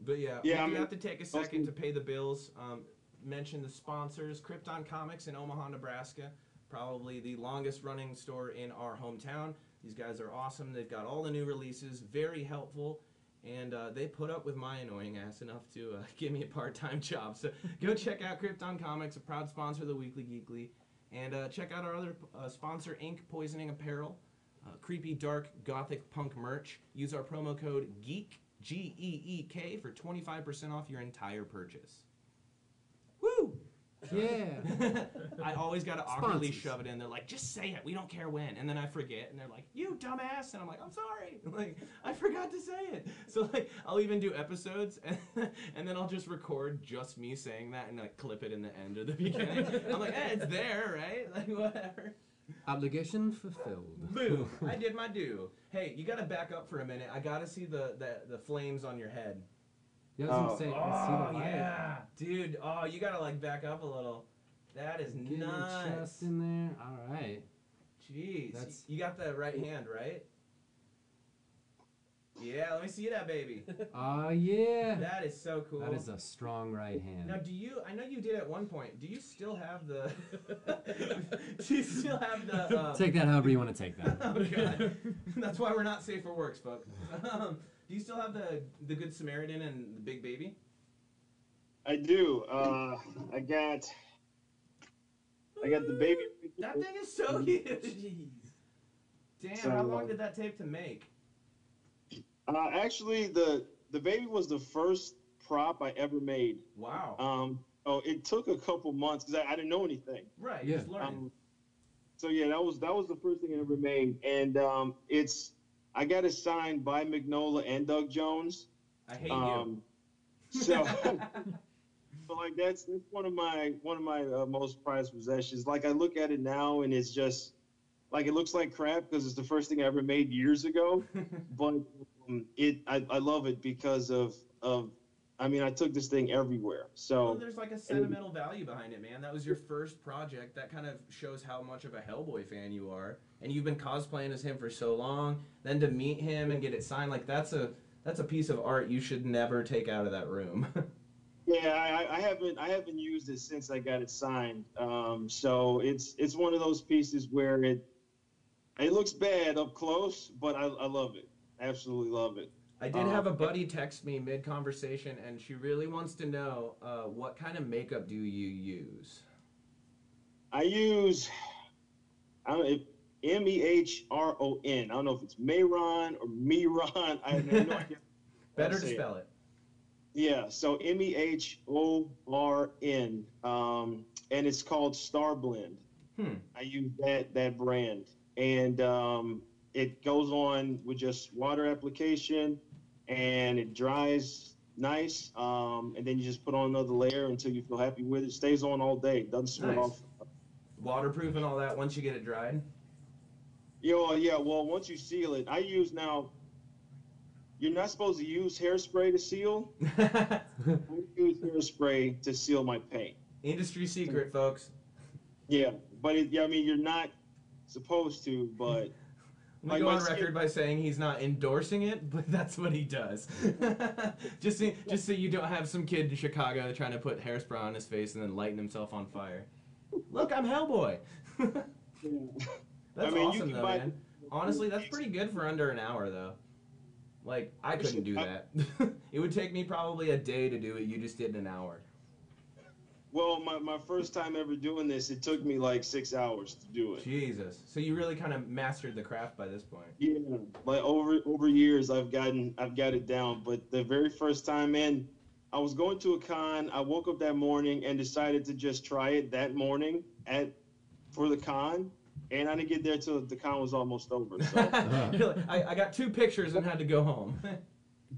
But yeah, Yeah, I we do mean, have to take a second to pay the bills. Um, mention the sponsors: Krypton Comics in Omaha, Nebraska. Probably the longest running store in our hometown. These guys are awesome. They've got all the new releases, very helpful, and uh, they put up with my annoying ass enough to uh, give me a part-time job. So go check out Krypton Comics, a proud sponsor of the Weekly Geekly, and uh, check out our other uh, sponsor, Ink Poisoning Apparel. Uh, creepy, dark, gothic punk merch. Use our promo code GEEK, G E E K, for 25% off your entire purchase. Woo! Yeah. I always got to awkwardly Sponsors. shove it in. They're like, just say it. We don't care when. And then I forget. And they're like, you dumbass. And I'm like, I'm sorry. Like, I forgot to say it. So, like, I'll even do episodes and, and then I'll just record just me saying that and, like, clip it in the end or the beginning. I'm like, eh, it's there, right? Like, whatever. Obligation fulfilled. Boom. I did my due. Hey, you got to back up for a minute. I got to see the, the, the flames on your head. Yeah, I was Oh. gonna say, I see the Oh, light. yeah. Dude, oh, you got to, like, back up a little. That is Get your nuts. chest in there. All right. Jeez, That's- you got the right hand, right? Yeah, let me see that baby. Oh yeah. That is so cool. That is a strong right hand. now, do you? I know you did at one point. Do you still have the? do you still have the? Uh, Take that however you want to take that. oh god, that's why we're not safe for works, folks. Um, do you still have the the Good Samaritan and the Big Baby? I do. Uh, I got. I got the baby. That thing is so huge. Jeez. Damn, So, how long did that take to make? Uh, actually, the the baby was the first prop I ever made. Wow. Um, oh, it took a couple months because I, I didn't know anything. right, yeah. just learning. Um, so yeah, that was that was the first thing I ever made, and um, it's I got it signed by Mignola and Doug Jones. I hate Um, so, but like that's that's one of my one of my uh, most prized possessions. Like I look at it now, and it's just like it looks like crap because it's the first thing I ever made years ago. but um, it I, I love it because of of I mean I took this thing everywhere. So Well, there's like a sentimental value behind it, man. That was your first project. That kind of shows how much of a Hellboy fan you are, and you've been cosplaying as him for so long. Then to meet him and get it signed, like that's a that's a piece of art you should never take out of that room. Yeah, I, I haven't I haven't used it since I got it signed. Um, so it's it's one of those pieces where it it looks bad up close, but I, I love it. Absolutely love it. I did have a buddy text me mid conversation, and she really wants to know uh, what kind of makeup do you use? I use I don't know M E H R O N. I don't know if it's Mayron or Miron. I have no idea. Better to say it. spell it. Yeah, so M E H O R N, um, and it's called Star Blend. Hmm. I use that that brand, and um, it goes on with just water application, and it dries nice. Um, and then you just put on another layer until you feel happy with it. Stays on all day. Doesn't smell Nice. off. Waterproof and all that once you get it dried. Yeah, well, yeah. Well, once you seal it, I use now. You're not supposed to use hairspray to seal. I use hairspray to seal my paint. Industry secret, folks. Yeah, but it, yeah, I mean, you're not supposed to, but Like go on record by saying he's not endorsing it, but that's what he does. just, so, just so you don't have some kid in Chicago trying to put hairspray on his face and then lighting himself on fire. Look, I'm Hellboy. that's I mean, awesome, though, buy- man. Honestly, that's pretty good for under an hour, though. Like, I couldn't do that. it would take me probably a day to do it. You just did in an hour. Well, my, my first time ever doing this, it took me like six hours to do it. Jesus. So you really kind of mastered the craft by this point. Yeah, like over over years, I've gotten I've got it down. But the very first time in, I was going to a con. I woke up that morning and decided to just try it that morning at for the con, and I didn't get there till the con was almost over. So like, I, I got two pictures and had to go home.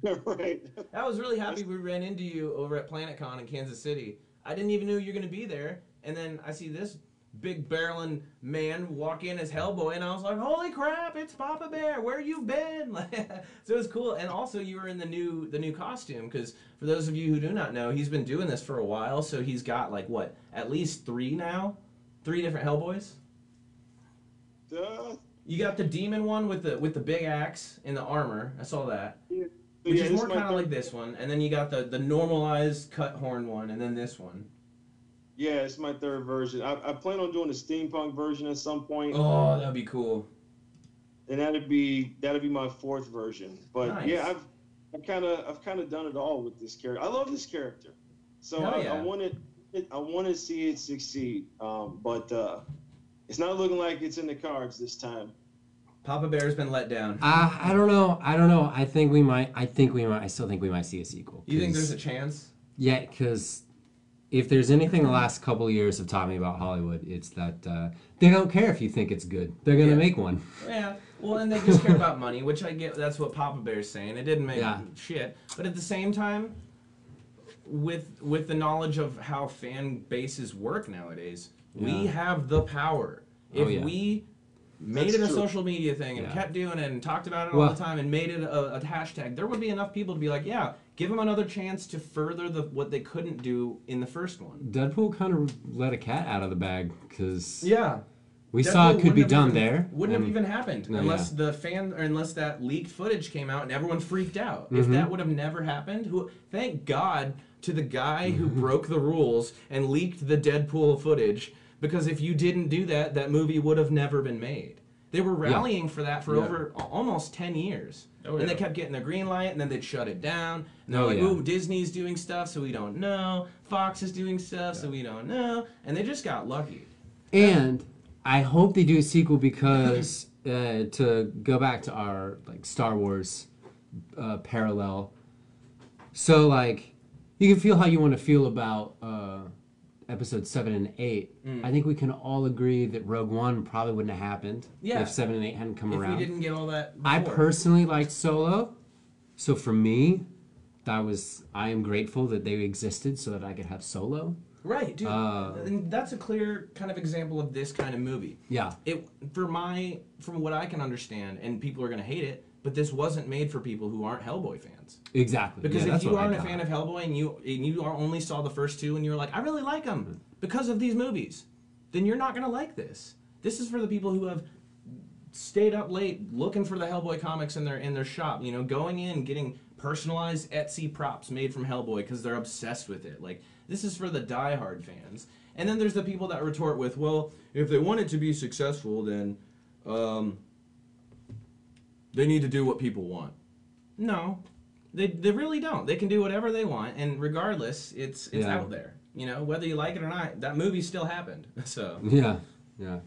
right. I was really happy we ran into you over at PlanetCon in Kansas City. I didn't even know you were going to be there. And then I see this big barreling man walk in as Hellboy, and I was like, holy crap, it's Papa Bear. Where you been? so it was cool. And also, you were in the new the new costume because for those of you who do not know, he's been doing this for a while. So he's got like what, at least three now, three different Hellboys. Uh, You got the demon one with the with the big axe and the armor. I saw that. yeah, Which yeah, is more kind of like this one, and then you got the the normalized cut horn one, and then this one. Yeah, it's my third version. I, I plan on doing a steampunk version at some point, Oh, that'd be cool. and that'd be that'd be my fourth version. But Nice. yeah, I've I kind of I've kind of done it all with this character. I love this character, so Hell I, yeah. I wanted it, I want to see it succeed. Um, but uh, it's not looking like it's in the cards this time. Papa Bear's been let down. Uh, I don't know. I don't know. I think we might. I think we might. I still think we might see a sequel. You think there's a chance? Yeah, because if there's anything the last couple years have taught me about Hollywood, it's that uh, they don't care if you think it's good. They're gonna Yeah. make one. Yeah. Well, and they just care about money, which I get. That's what Papa Bear's saying. It didn't make Yeah. shit, but at the same time, with with the knowledge of how fan bases work nowadays, we have the power. If Oh, yeah. we made That's it a true. social media thing and Yeah. kept doing it and talked about it all the time and made it a, a hashtag, there would be enough people to be like, yeah, give them another chance to further the what they couldn't do in the first one. Deadpool kind of let a cat out of the bag because Yeah. we saw it could be done even- there. Wouldn't have even happened No, unless yeah. the fan or unless that leaked footage came out and everyone freaked out. Mm-hmm. If that would have never happened, who thank God to the guy who broke the rules and leaked the Deadpool footage because if you didn't do that, that movie would have never been made. They were rallying for that for Yeah. over almost 10 years. Oh, and they kept getting the green light and then they'd shut it down. And they're Oh, like, yeah. ooh, Disney's doing stuff, so we don't know. Fox is doing stuff, so we don't know. And they just got lucky. And I hope they do a sequel because uh, to go back to our like Star Wars uh, parallel. So like you can feel how you want to feel about uh, episode seven and eight. Mm. I think we can all agree that Rogue One probably wouldn't have happened Yeah. if seven and eight hadn't come If around. we didn't get all that I personally liked Solo, so for me, that was I am grateful that they existed so that I could have Solo. Right, dude. Uh, and that's a clear kind of example of this kind of movie. Yeah. It for my from what I can understand, and people are gonna hate it, but this wasn't made for people who aren't Hellboy fans. Exactly. Because yeah, if you aren't a fan of Hellboy and you and you are only saw the first two and you're like, I really like them because of these movies, then you're not gonna like this. This is for the people who have stayed up late looking for the Hellboy comics in their in their shop. You know, going in getting personalized Etsy props made from Hellboy because they're obsessed with it. Like this is for the diehard fans. And then there's the people that retort with, well, if they want it to be successful, then um, they need to do what people want. No, they, they really don't. They can do whatever they want, and regardless, it's it's Yeah. out there. You know, whether you like it or not, that movie still happened. So, Yeah. Yeah.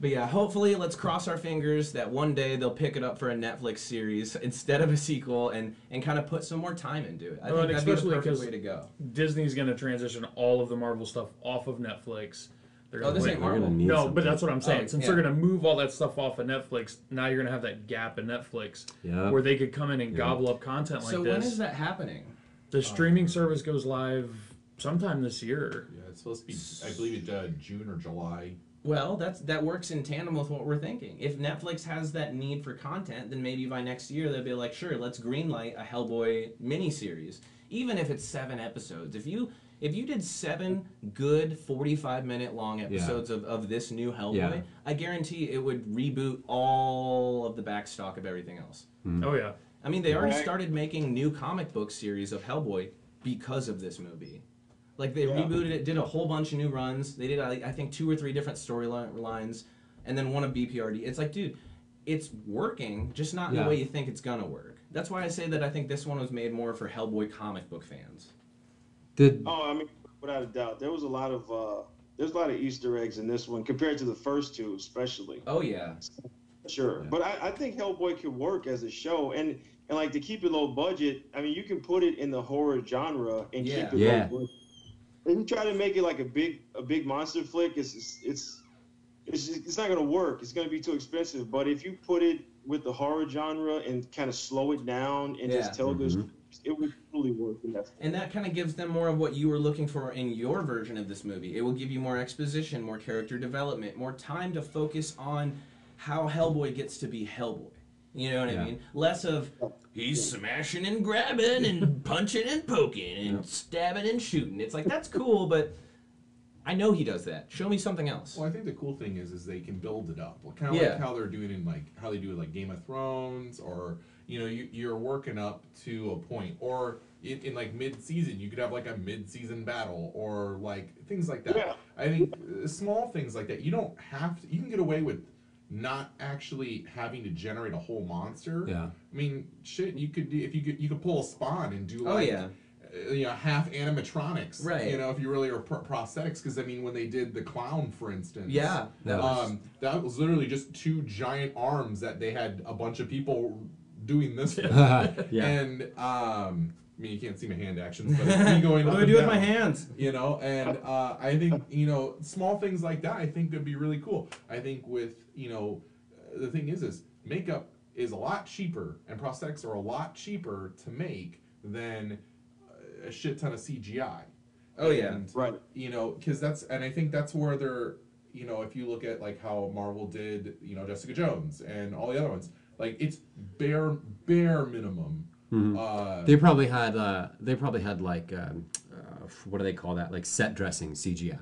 but yeah, hopefully, let's cross our fingers that one day they'll pick it up for a Netflix series instead of a sequel, and and kind of put some more time into it. I Well, think and that'd be the especially perfect 'cause- way to go. Disney's going to transition all of the Marvel stuff off of Netflix. They're Oh, gonna this wait. ain't We're gonna Marvel. No, something. but that's what I'm saying. Oh, Since yeah. they're gonna move all that stuff off of Netflix, now you're gonna have that gap in Netflix Yeah. where they could come in and gobble up content like so this. when is that happening? The streaming service goes live sometime this year. Yeah, it's supposed to be. I believe it uh, June or July. Well, that's that works in tandem with what we're thinking. If Netflix has that need for content, then maybe by next year they'll be like, sure, let's greenlight a Hellboy miniseries, even if it's seven episodes. If you if you did seven good forty-five minute long episodes of, of this new Hellboy, Yeah. I guarantee it would reboot all of the backstock of everything else. Hmm. Oh yeah. I mean, they already Right. started making new comic book series of Hellboy because of this movie. Like they Yeah. rebooted it, did a whole bunch of new runs. They did, I I think, two or three different storylines, and then one of BPRD. It's like, dude, it's working, just not in Yeah. the way you think it's gonna work. That's why I say that I think this one was made more for Hellboy comic book fans. Did Oh, I mean, without a doubt, there was a lot of uh, there's a lot of Easter eggs in this one compared to the first two, especially. Oh yeah, Sure, but I, I think Hellboy could work as a show, and and like to keep it low budget. I mean, you can put it in the horror genre and Yeah. keep it Yeah. low budget. If you try to make it like a big a big monster flick, it's it's it's it's, it's not gonna work. It's gonna be too expensive. But if you put it with the horror genre and kind of slow it down and Yeah. just tell this, it would totally work. In that. and that kind of gives them more of what you were looking for in your version of this movie. It will give you more exposition, more character development, more time to focus on how Hellboy gets to be Hellboy. You know what Yeah. I mean? Less of he's smashing and grabbing and punching and poking and stabbing and shooting. It's like that's cool, but I know he does that. Show me something else. Well, I think the cool thing is, is they can build it up, kind of Yeah. like how they're doing in like how they do it like Game of Thrones, or you know, you, you're working up to a point, or in, in like mid-season, you could have like a mid-season battle, or like things like that. Yeah. I think uh, small things like that. You don't have to. You can get away with not actually having to generate a whole monster. Yeah. I mean, shit. You could do if you could you could pull a spawn and do like Oh, like. yeah. uh, You know, half animatronics, Right. You know, if you really are pro- prosthetics, because I mean, when they did the clown, for instance, Yeah, that was- um, that was literally just two giant arms that they had a bunch of people doing this with. yeah. And um, I mean, you can't see my hand actions, but it's me going. what up do I and do with down, my hands? You know, and uh, I think you know small things like that. I think would be really cool. I think with you know, uh, the thing is, is makeup is a lot cheaper, and prosthetics are a lot cheaper to make than a shit ton of CGI. Oh, yeah. And, Right. You know, because that's and I think that's where they're. You know, if you look at like how Marvel did, you know, Jessica Jones and all the other ones, like it's bare bare minimum. Uh, They probably had uh, they probably had like um, uh, what do they call that? Like set dressing CGI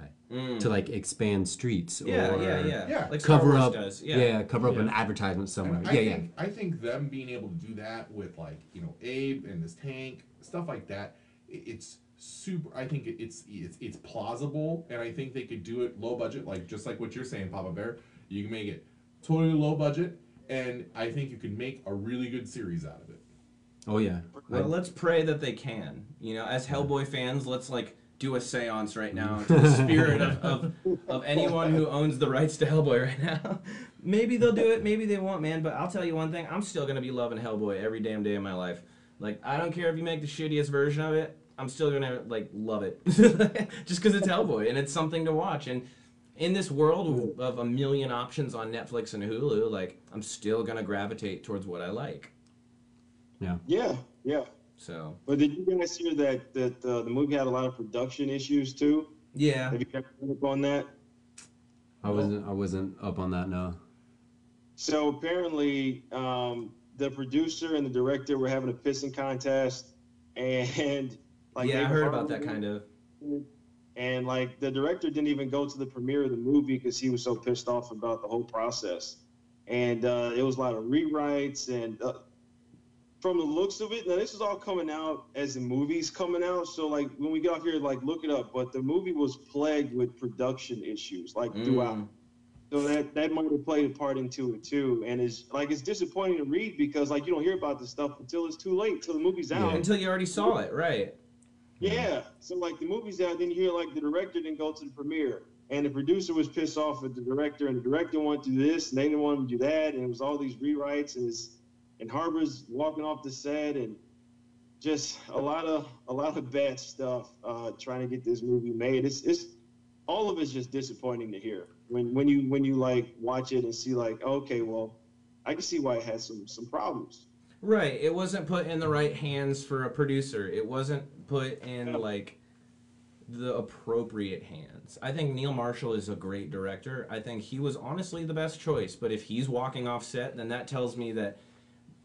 to like expand streets Mm. Yeah, or yeah, yeah. Yeah. Like cover up does. yeah. Yeah. cover up an advertisement somewhere. And I yeah, yeah. I think them being able to do that with like you know Abe and this tank stuff like that, it's super. I think it's it's it's plausible, and I think they could do it low budget, like just like what you're saying, Papa Bear. You can make it totally low budget, and I think you can make a really good series out of it. Oh yeah. Well, I- let's pray that they can. You know, as Hellboy fans, let's like do a séance right now to the spirit of, of, of anyone who owns the rights to Hellboy right now. maybe they'll do it, maybe they won't, man. But I'll tell you one thing: I'm still gonna be loving Hellboy every damn day of my life. Like, I don't care if you make the shittiest version of it. I'm still gonna like love it, just because it's Hellboy and it's something to watch. And in this world of, of a million options on Netflix and Hulu, like I'm still gonna gravitate towards what I like. yeah. Yeah. Yeah. So But did you guys hear that that uh, the movie had a lot of production issues too? yeah. Have you guys picked up on that? I wasn't I wasn't up on that no. So apparently, um, the producer and the director were having a pissing contest, and like yeah, I heard about that kind of. And like the director didn't even go to the premiere of the movie because he was so pissed off about the whole process, and uh, it was a lot of rewrites and. Uh, from the looks of it, now this is all coming out as the movie's coming out. So like when we get off here, like look it up. But the movie was plagued with production issues, like throughout. Mm. So that that might have played a part into it too, and it's like it's disappointing to read because like you don't hear about this stuff until it's too late, till the movie's out. Yeah. Until you already saw it, right? So like the movie's out, then you hear like the director didn't go to the premiere, and the producer was pissed off at the director, and the director wanted to do this, and they didn't want to do that, and it was all these rewrites, and it's, and Harbour's walking off the set, and just a lot of a lot of bad stuff uh, trying to get this movie made. It's it's all of it's just disappointing to hear when when you when you like watch it and see like okay, well, I can see why it has some some problems. Right. It wasn't put in the right hands for a producer. It wasn't put in like the appropriate hands. I think Neil Marshall is a great director. I think he was honestly the best choice, but if he's walking off set, then that tells me that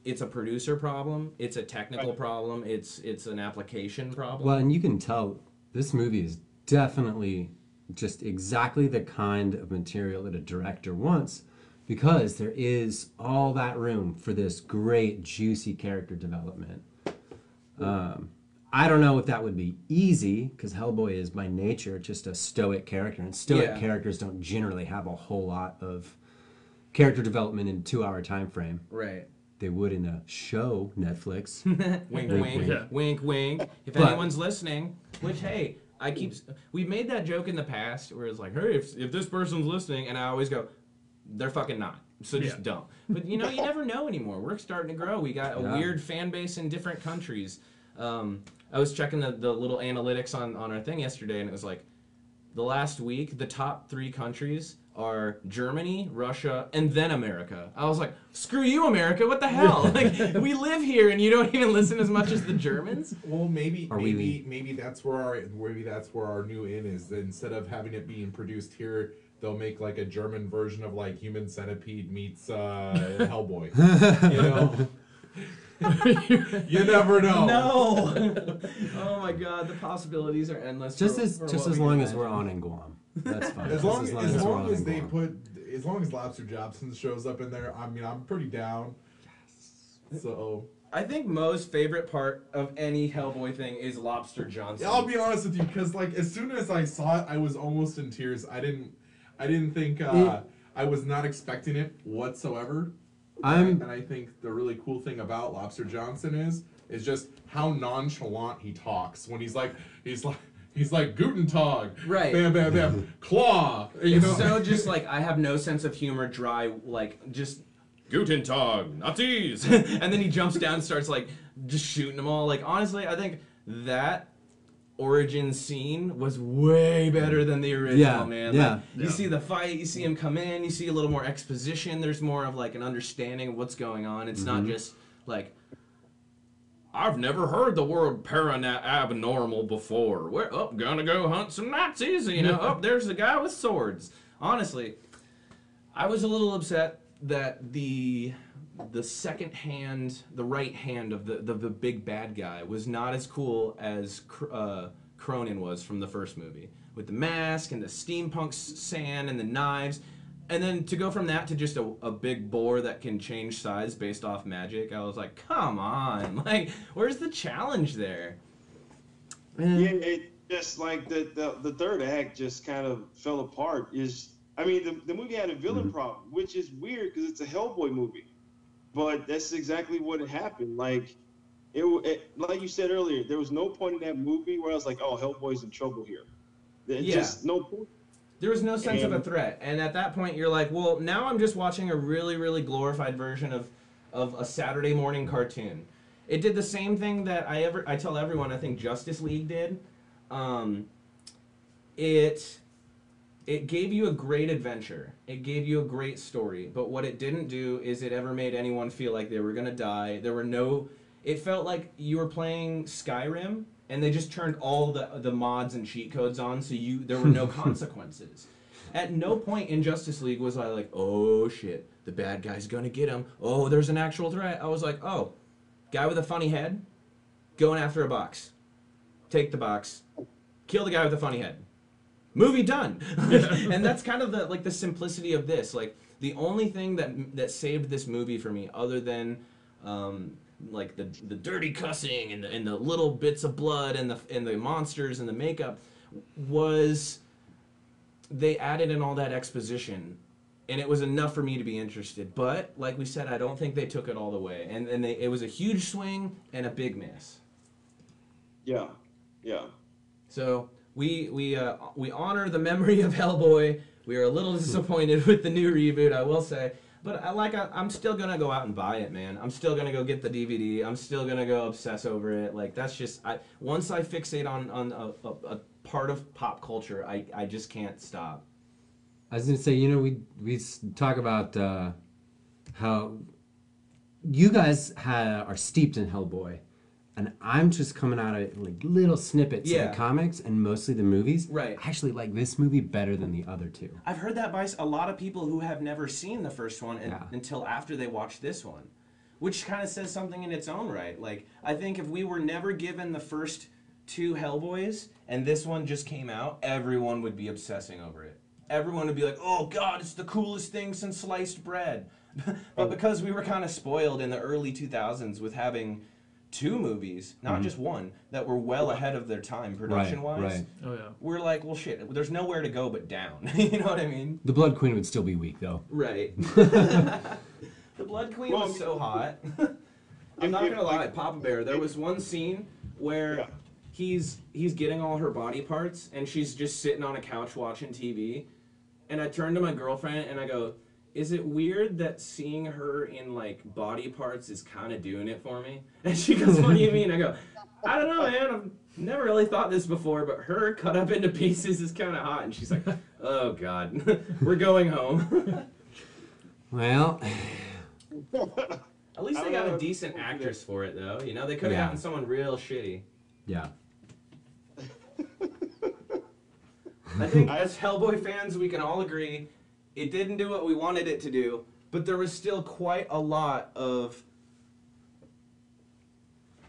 it's a producer problem, it's a technical Right. problem, it's it's an application problem. Well, and you can tell this movie is definitely just exactly the kind of material that a director wants because there is all that room for this great, juicy character development. Um, I don't know if that would be easy because Hellboy is by nature just a stoic character, and stoic Yeah. characters don't generally have a whole lot of character development in a two-hour time frame. right. They would in a show, Netflix. wink, Wink, wink, wink. Yeah. wink, wink. If But- anyone's listening, which hey, I keep we've made that joke in the past where it's like, hey, if, if this person's listening, and I always go, they're fucking not. So just Yeah. don't. But you know, you never know anymore. We're starting to grow. We got a Yeah. weird fan base in different countries. Um, I was checking the, the little analytics on, on our thing yesterday, and it was like, the last week, the top three countries are Germany, Russia, and then America. I was like, screw you, America! What the hell? Like, we live here, and you don't even listen as much as the Germans. Well, maybe Are we- maybe maybe that's where our maybe that's where our new in is. Instead of having it being produced here, they'll make like a German version of like Human Centipede meets uh, Hellboy. you know, you never know. No. oh my God, the possibilities are endless. just for- as for just as long can as we're on in Guam. That's fine. As Just long as, as, long on as they Guam. put as long as Lobster Johnson shows up in there, I mean I'm pretty down. Yes. So I think Moe's favorite part of any Hellboy thing is Lobster Johnson. Yeah, I'll be honest with you, because like as soon as I saw it, I was almost in tears. I didn't, I didn't think, uh, I was not expecting it whatsoever. I'm- and I think the really cool thing about Lobster Johnson is, is just how nonchalant he talks when he's like, he's like, he's like Guten Tag, Right. Bam, bam, bam, claw. You It's know, so just like I have no sense of humor, dry, like just Guten Tag, Nazis, and then he jumps down and starts like just shooting them all. Like honestly, I think that origin scene was way better than the original, Yeah, man. yeah. Like, you Yeah. see the fight, you see him come in, you see a little more exposition. There's more of like an understanding of what's going on. It's not mm-hmm. just like. I've never heard the word parana abnormal before. We're up, gonna go hunt some Nazis. You know, up there's the guy with swords. Honestly, I was a little upset that the the second hand, the right hand of the the, the big bad guy was not as cool as Cr- uh, Kroenen was from the first movie, with the mask and the steampunk sand and the knives. And then to go from that to just a, a big boar that can change size based off magic, I was like, come on, like, where's the challenge there? Yeah, it just like the, the the third act just kind of fell apart. Is I mean the, the movie had a villain problem, which is weird because it's a Hellboy movie, but that's exactly what happened. Like it, it, like you said earlier, there was no point in that movie where I was like, oh, Hellboy's in trouble here. Yeah. just no point. There was no sense of a threat, and at that point, you're like, well, now I'm just watching a really, really glorified version of, of a Saturday morning cartoon. It did the same thing that I ever I tell everyone I think Justice League did. Um, it it gave you a great adventure. It gave you a great story, but what it didn't do is it ever made anyone feel like they were gonna die. There were no. It felt like you were playing Skyrim, and they just turned all the the mods and cheat codes on, so you there were no consequences. At no point in Justice League was I like, oh shit, the bad guy's gonna get him. Oh, there's an actual threat. I was like, oh, guy with a funny head, going after a box. Take the box, kill the guy with the funny head movie done. And that's kind of the like the simplicity of this. Like the only thing that that saved this movie for me other than um like the the dirty cussing and the, and the little bits of blood and the and the monsters and the makeup was they added in all that exposition and it was enough for me to be interested. But like we said i don't think they took it all the way. And and they, it was a huge swing and a big miss. Yeah, yeah. so we we uh, we honor the memory of Hellboy. We are a little disappointed with the new reboot, I will say. But I like I, I'm still gonna go out and buy it, man. I'm still gonna go get the DVD. I'm still gonna go obsess over it. Like that's just I once I fixate on on a, a, a part of pop culture. I I just can't stop. I was gonna say, you know, we we talk about uh, how you guys ha- are steeped in Hellboy, and I'm just coming out of like little snippets of the comics and mostly the movies. Right. I actually like this movie better than the other two. I've heard that by a lot of people who have never seen the first one and, Yeah. until after they watched this one, which kind of says something in its own right. Like, I think if we were never given the first two Hellboys and this one just came out, everyone would be obsessing over it. Everyone would be like, oh god, it's the coolest thing since sliced bread. but oh. because we were kind of spoiled in the early 2000s with having two movies, not mm-hmm. just one, that were well ahead of their time production wise right. Oh yeah. we're like, well, shit. There's nowhere to go but down. you know what I mean? The Blood Queen would still be weak though. Right. the Blood Queen Well, was so hot. I'm not gonna lie, Papa Bear. There was one scene where Yeah. he's he's getting all her body parts, and she's just sitting on a couch watching TV. And I turned to my girlfriend and I go, "Is it weird that seeing her in like body parts is kind of doing it for me?" And she goes, "What do you mean?" I go, "I don't know, man. I've never really thought this before, but her cut up into pieces is kind of hot." And she's like, "Oh God, we're going home." Well, At least they got a decent actress for it, though. You know, they could have Yeah. gotten someone real shitty. yeah. I think as Hellboy fans, we can all agree it didn't do what we wanted it to do, but there was still quite a lot of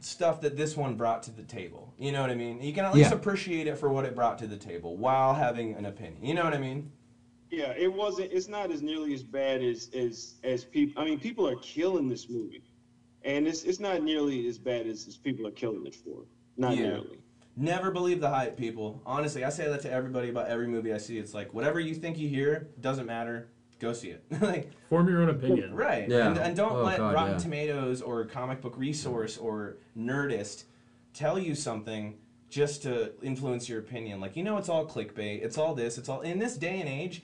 stuff that this one brought to the table. You know what I mean? You can at least Yeah. appreciate it for what it brought to the table while having an opinion. You know what I mean? Yeah, it wasn't. It's not as nearly as bad as as as people. I mean, people are killing this movie, and it's it's not nearly as bad as, as people are killing it for. Not Yeah. nearly. Never believe the hype, people. Honestly, I say that to everybody about every movie I see. It's like whatever you think you hear doesn't matter. Go see it. like Form your own opinion. Right. Yeah. And, and don't Oh, let God, Rotten yeah. Tomatoes or Comic Book Resource or Nerdist tell you something just to influence your opinion. Like, you know, it's all clickbait. It's all this. It's all. In this day and age,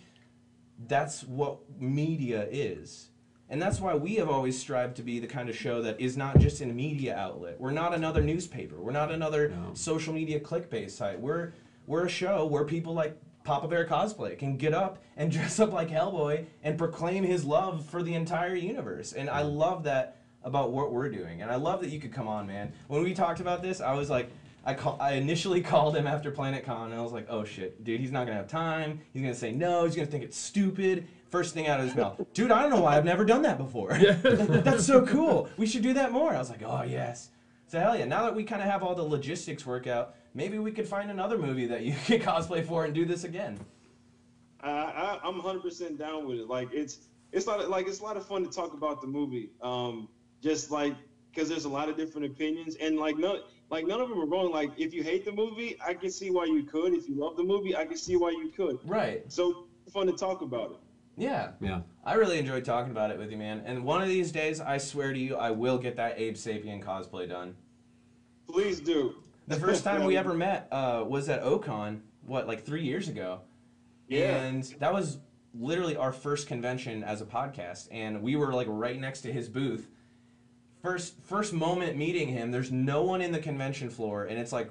that's what media is. And that's why we have always strived to be the kind of show that is not just in a media outlet. We're not another newspaper. We're not another No. social media clickbait site. We're we're a show where people like Papa Bear cosplay can get up and dress up like Hellboy and proclaim his love for the entire universe. And I love that about what we're doing. And I love that you could come on, man. When we talked about this, I was like, I call, I initially called him after Planet Con, and I was like, oh shit, dude, he's not gonna have time. He's gonna say no. He's gonna think it's stupid. First thing out of his mouth, dude, I don't know why I've never done that before. That's so cool. We should do that more. I was like, oh yes. So hell yeah. Now that we kind of have all the logistics work out, maybe we could find another movie that you could cosplay for and do this again. I, I I'm 100 percent down with it. Like it's it's a lot of, like it's a lot of fun to talk about the movie. Um, just like because there's a lot of different opinions and like none like none of them are wrong. Like if you hate the movie, I can see why you could. If you love the movie, I can see why you could. Right. So fun to talk about it. Yeah. Yeah. I really enjoyed talking about it with you, man. And one of these days, I swear to you, I will get that Abe Sapien cosplay done. Please do. The first time we ever met uh, was at Ocon, what, like three years ago? Yeah. And that was literally our first convention as a podcast, and we were like right next to his booth. First, first moment meeting him, there's no one in the convention floor, and it's like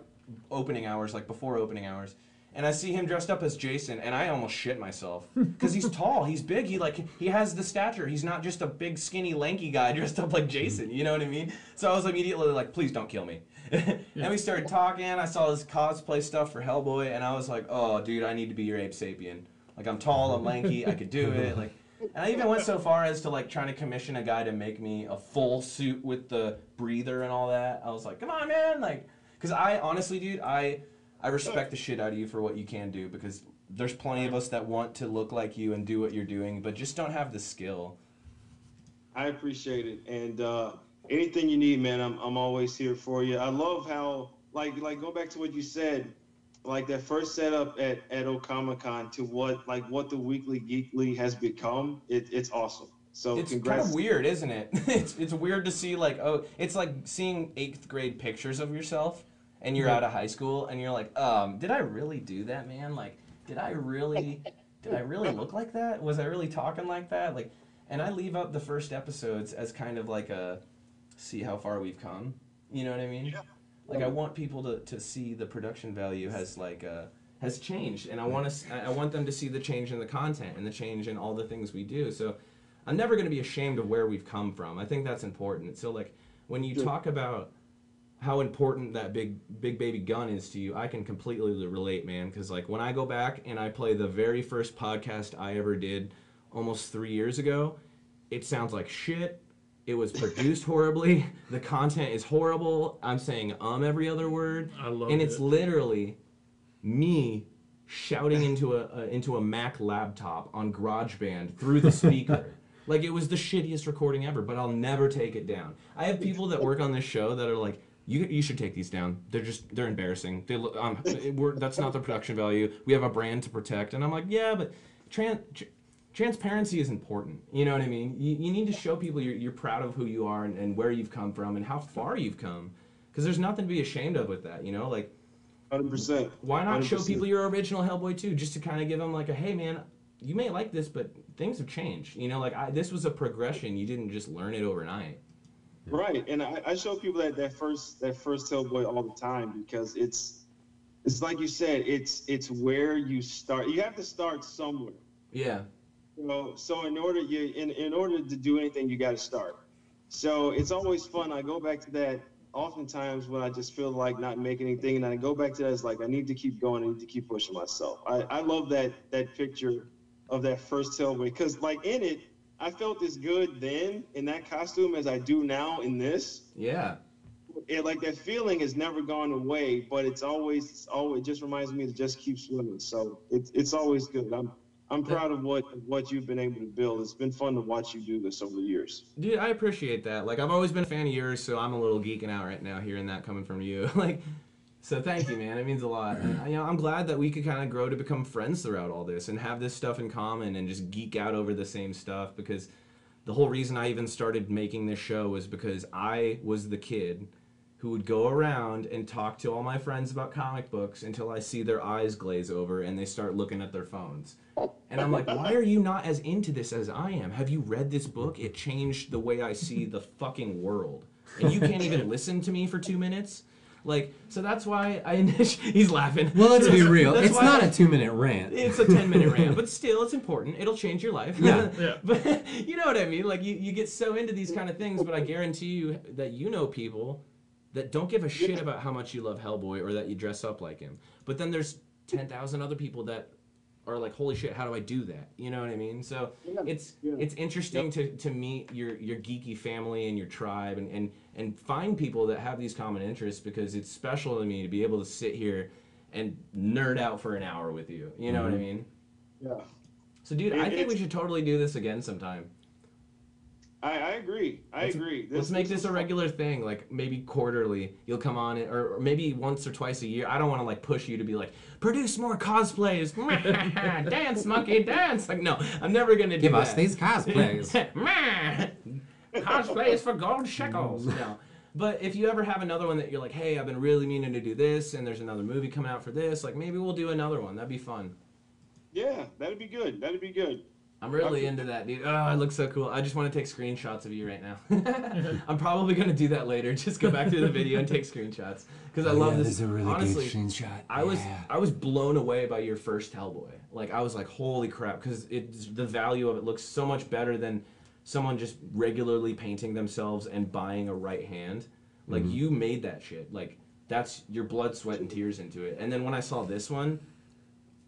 opening hours, like before opening hours. And I see him dressed up as Jason, and I almost shit myself because he's tall, he's big, he like he has the stature. He's not just a big, skinny, lanky guy dressed up like Jason. You know what I mean? So I was immediately like, "Please don't kill me." and we started talking. I saw his cosplay stuff for Hellboy, and I was like, "Oh, dude, I need to be your Abe Sapien. Like, I'm tall, I'm lanky, I could do it." Like, and I even went so far as to like trying to commission a guy to make me a full suit with the breather and all that. I was like, "Come on, man!" Like, because I honestly, dude, I I respect the shit out of you for what you can do because there's plenty of us that want to look like you and do what you're doing, but just don't have the skill. I appreciate it. And uh, anything you need, man, I'm, I'm always here for you. I love how, like, like go back to what you said, like that first setup at at Okamicon to what like what the Weekly Geekly has become. It, it's awesome. So It's congrats. kind of weird, isn't it? it's it's weird to see like oh, it's like seeing eighth grade pictures of yourself, and you're out of high school, and you're like, um, did I really do that, man? Like, did I really, did I really look like that? Was I really talking like that? Like, and I leave up the first episodes as kind of like a, see how far we've come. You know what I mean? Like I want people to, to see the production value has like uh, has changed, and I want to I want them to see the change in the content and the change in all the things we do. So I'm never going to be ashamed of where we've come from. I think that's important. So like when you Sure. talk about how important that big big baby gun is to you, I can completely relate, man. Because like when I go back and I play the very first podcast I ever did, almost three years ago, it sounds like shit. It was produced horribly. The content is horrible. I'm saying um every other word, I love and it's it. literally me shouting into a, a into a Mac laptop on GarageBand through the speaker. like it was the shittiest recording ever, but I'll never take it down. I have people that work on this show that are like, "You you should take these down. They're just they're embarrassing. They look um we're, that's not the production value. We have a brand to protect." And I'm like, "Yeah, but tran- tr- transparency is important. You know what I mean? You, you need to show people you're, you're proud of who you are and, and where you've come from and how far you've come. Because there's nothing to be ashamed of with that, you know? Like, Hundred percent. why not show people your original Hellboy too, just to kind of give them like a, hey man, you may like this, but things have changed. You know, like I, this was a progression. You didn't just learn it overnight. Right, and I, I show people that that first that first Hellboy all the time because it's it's like you said, it's it's where you start. You have to start somewhere. Yeah. You know, so in order you in in order to do anything, you got to start. So it's always fun. I go back to that oftentimes when I just feel like not making anything, and I go back to that. It's like I need to keep going. I need to keep pushing myself. I, I love that that picture of that first Hellboy because like in it, I felt as good then in that costume as I do now in this. Yeah. It, like that feeling has never gone away, but it's always it's always it just reminds me to just keep swimming. So it's it's always good. I'm I'm proud of what what you've been able to build. It's been fun to watch you do this over the years. Dude, I appreciate that. Like, I've always been a fan of yours, so I'm a little geeking out right now hearing that coming from you. like, so thank you, man. It means a lot. And, you know, I'm glad that we could kind of grow to become friends throughout all this and have this stuff in common and just geek out over the same stuff because the whole reason I even started making this show was because I was the kid who would go around and talk to all my friends about comic books until I see their eyes glaze over and they start looking at their phones. And I'm like, why are you not as into this as I am? Have you read this book? It changed the way I see the fucking world. And you can't even listen to me for two minutes? Like, so that's why I initially. He's laughing. Well, let's be real. That's It's not I- a two minute rant. it's a 10 minute rant, but still, it's important. It'll change your life. Yeah. Yeah. but you know what I mean? Like, you, you get so into these kind of things, but I guarantee you that you know people that don't give a shit about how much you love Hellboy or that you dress up like him. But then there's 10,000 other people that are like, holy shit, how do I do that? You know what I mean? So Yeah, it's yeah. it's interesting to, to meet your, your geeky family and your tribe and, and, and find people that have these common interests because it's special to me to be able to sit here and nerd out for an hour with you. You know what I mm-hmm. mean? Yeah, So, dude, It- I think we should totally do this again sometime. I, I agree. I Let's- agree. Let's make this was a regular thing, like maybe quarterly. You'll come on it, or, or maybe once or twice a year. I don't want to like push you to be like, produce more cosplays, dance monkey dance. Like, no, I'm never gonna do Give that. us these cosplays. cosplays for gold shekels. No. But if you ever have another one that you're like, hey, I've been really meaning to do this, and there's another movie coming out for this, like maybe we'll do another one. That'd be fun. Yeah, that'd be good. That'd be good. I'm really Okay. into that, dude. Oh, it looks so cool. I just want to take screenshots of you right now. I'm probably gonna do that later. Just go back to the video and take screenshots because I oh, love this. This is a really Honestly, screenshot. I was I was blown away by your first Hellboy. Like I was like, holy crap, because it's the value of it looks so much better than someone just regularly painting themselves and buying a right hand. Like mm-hmm. you made that shit. Like that's your blood, sweat, and tears into it. And then when I saw this one,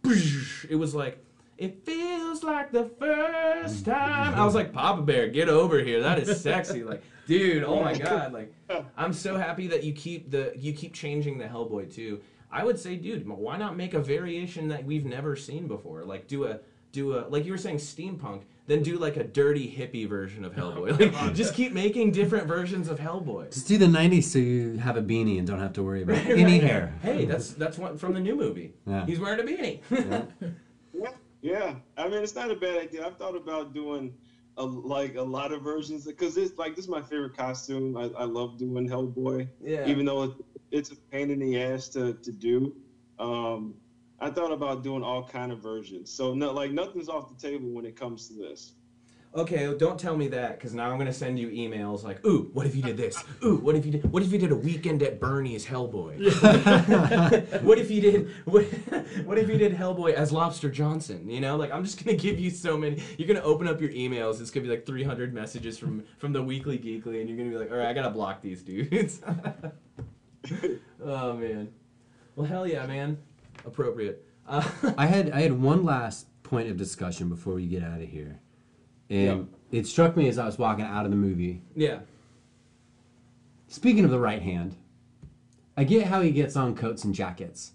it was like. It feels like the first time. I was like, Papa Bear, get over here. That is sexy. Like, dude, oh my god. Like, I'm so happy that you keep the you keep changing the Hellboy too. I would say, dude, why not make a variation that we've never seen before? Like, do a do a like you were saying steampunk, then do like a dirty hippie version of Hellboy. Like, just keep making different versions of Hellboy. Just do the 90s so you have a beanie and don't have to worry about Right, any right. hair. Hey, that's that's one from the new movie. Yeah. He's wearing a beanie. Yeah, yeah. I mean, it's not a bad idea. I've thought about doing a, like a lot of versions because it's like this is my favorite costume. I, I love doing Hellboy, yeah. even though it, it's a pain in the ass to to do. Um, I thought about doing all kind of versions. So no, like nothing's off the table when it comes to this. okay, don't tell me that because now I'm gonna send you emails like, ooh, what if you did this? Ooh, what if you did? What if you did a weekend at Bernie's Hellboy? what if you did? What, what if you did Hellboy as Lobster Johnson? You know, like I'm just gonna give you so many. You're gonna open up your emails. It's gonna be like 300 messages from from the Weekly Geekly, and you're gonna be like, all right, I gotta block these dudes. oh man. Well, hell yeah, man. Appropriate. Uh, I had I had one last point of discussion before we get out of here, and it struck me as I was walking out of the movie. yeah. Speaking of the right hand, I get how he gets on coats and jackets.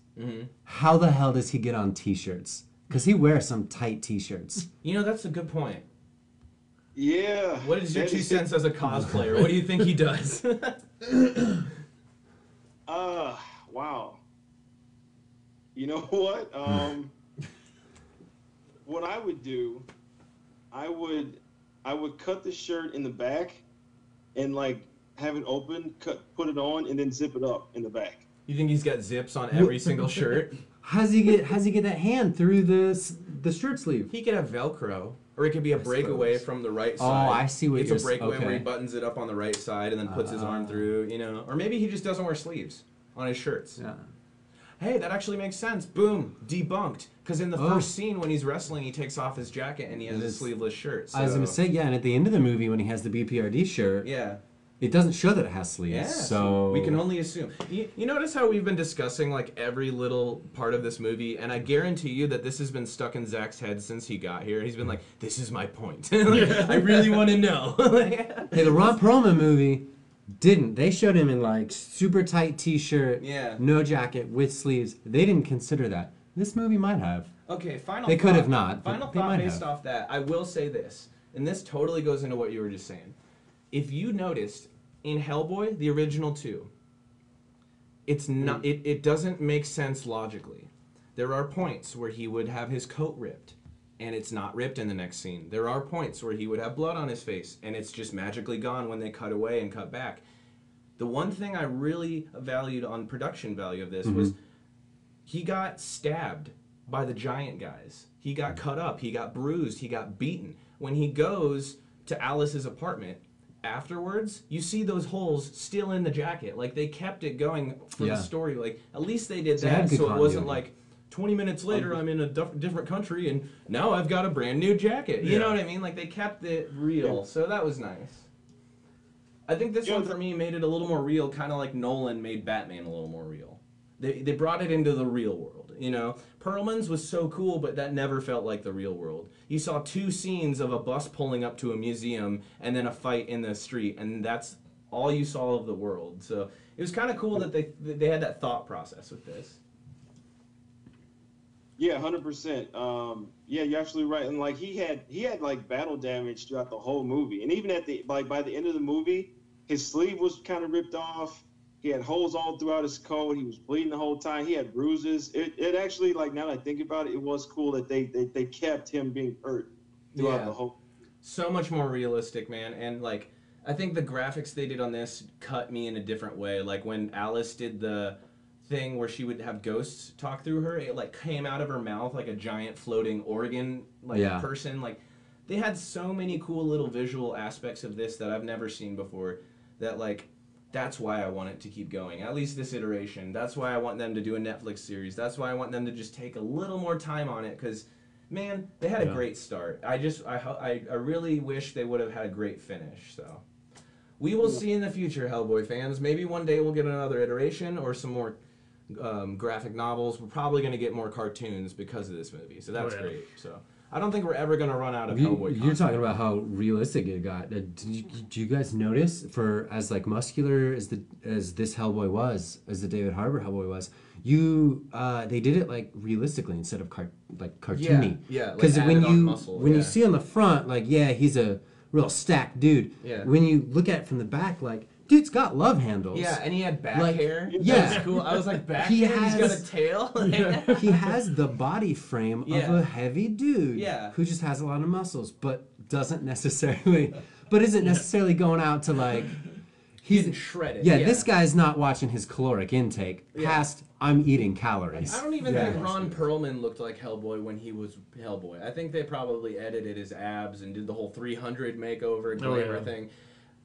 How the hell does he get on t-shirts? Because he wears some tight t-shirts. You know, that's a good point. Yeah. What is your that two cents as a cosplayer? What do you think he does? Uh, wow. You know what? Um, what I would do, I would, I would cut the shirt in the back, and like have it open, cut, put it on, and then zip it up in the back. you think he's got zips on every single shirt? How's he get how's he get that hand through the the shirt sleeve? He could have Velcro, or it could be a breakaway suppose. from the right side. Oh. I see what it's you're a s- breakaway where he buttons it up on the right side and then puts his arm Ah. through. You know, or maybe he just doesn't wear sleeves on his shirts. Yeah. Hey, that actually makes sense. Boom, debunked. Because in the Oh. first scene when he's wrestling, he takes off his jacket and he has a sleeveless shirt. I was gonna say yeah, and at the end of the movie when he has the BPRD shirt, Yeah. it doesn't show that it has sleeves. Yeah, so we can only assume. You, you notice how we've been discussing like every little part of this movie, and I guarantee you that this has been stuck in Zach's head since he got here. He's been like, "This is my point. Like, I really want to know." Hey, the Ron Perlman movie didn't. They showed him in like super tight t-shirt, Yeah. no jacket with sleeves. They didn't consider that. This movie might have. okay, final. They could have not, Final they thought based have. off that, I will say this, and this totally goes into what you were just saying. If you noticed in Hellboy, the original two, it's not. Mm. It, it doesn't make sense logically. There are points where he would have his coat ripped, and it's not ripped in the next scene. There are points where he would have blood on his face, and it's just magically gone when they cut away and cut back. The one thing I really valued on production value of this was he got stabbed by the giant guys. He got cut up, he got bruised, he got beaten. When he goes to Alice's apartment afterwards, you see those holes still in the jacket. Like they kept it going for Yeah. the story. Like at least they did So that so it wasn't like 20 minutes later I'm in a dif- different country and now I've got a brand new jacket. You know what I mean? Like they kept it real. So that was nice. I think this Yeah, one the- for me made it a little more real, kind of like Nolan made Batman a little more real. They, they brought it into the real world, you know. Perlman's was so cool, but that never felt like the real world. You saw two scenes of a bus pulling up to a museum and then a fight in the street, and that's all you saw of the world. So it was kind of cool that they that they had that thought process with this. Yeah, hundred percent. Um, yeah, you're absolutely right. And like he had he had like battle damage throughout the whole movie, and even at the like by the end of the movie, his sleeve was kind of ripped off. He had holes all throughout his coat. He was bleeding the whole time. He had bruises. It, it actually like now that I think about it, it was cool that they they, they kept him being hurt throughout Yeah. the whole. so much more realistic, man. And like, I think the graphics they did on this cut me in a different way. Like when Alice did the thing where she would have ghosts talk through her, it like came out of her mouth like a giant floating organ like Yeah. person. Like they had so many cool little visual aspects of this that I've never seen before. That like. That's why I want it to keep going. At least this iteration. That's why I want them to do a Netflix series. That's why I want them to just take a little more time on it because man, they had a great start. I just I, I I really wish they would have had a great finish. So we will see in the future, Hellboy fans. Maybe one day we'll get another iteration or some more um, graphic novels. We're probably going to get more cartoons because of this movie. So that's Oh, yeah. great. So I don't think we're ever going to run out of You, Hellboy. you're content. talking about how realistic it got. Uh, Did you, do you guys notice for as like muscular as the as this Hellboy was, as the David Harbour Hellboy was, you uh, they did it like realistically instead of car- like cartoony. yeah, like Because when added on you muscle, when yeah. you see on the front, like yeah, he's a real stacked dude. Yeah. When you look at it from the back, like dude's got love handles. Yeah, and he had back Like, hair. yeah. That's cool. I was like, back He hair. He's got a tail. he has the body frame of a heavy dude Yeah. who just has a lot of muscles but doesn't necessarily but isn't necessarily going out to like He's he's shredded. yeah, this guy's not watching his caloric intake Yeah. past I'm eating calories. I don't even Yeah. think Ron Perlman looked like Hellboy when he was Hellboy. I think they probably edited his abs and did the whole 300 makeover glamour oh, yeah. thing.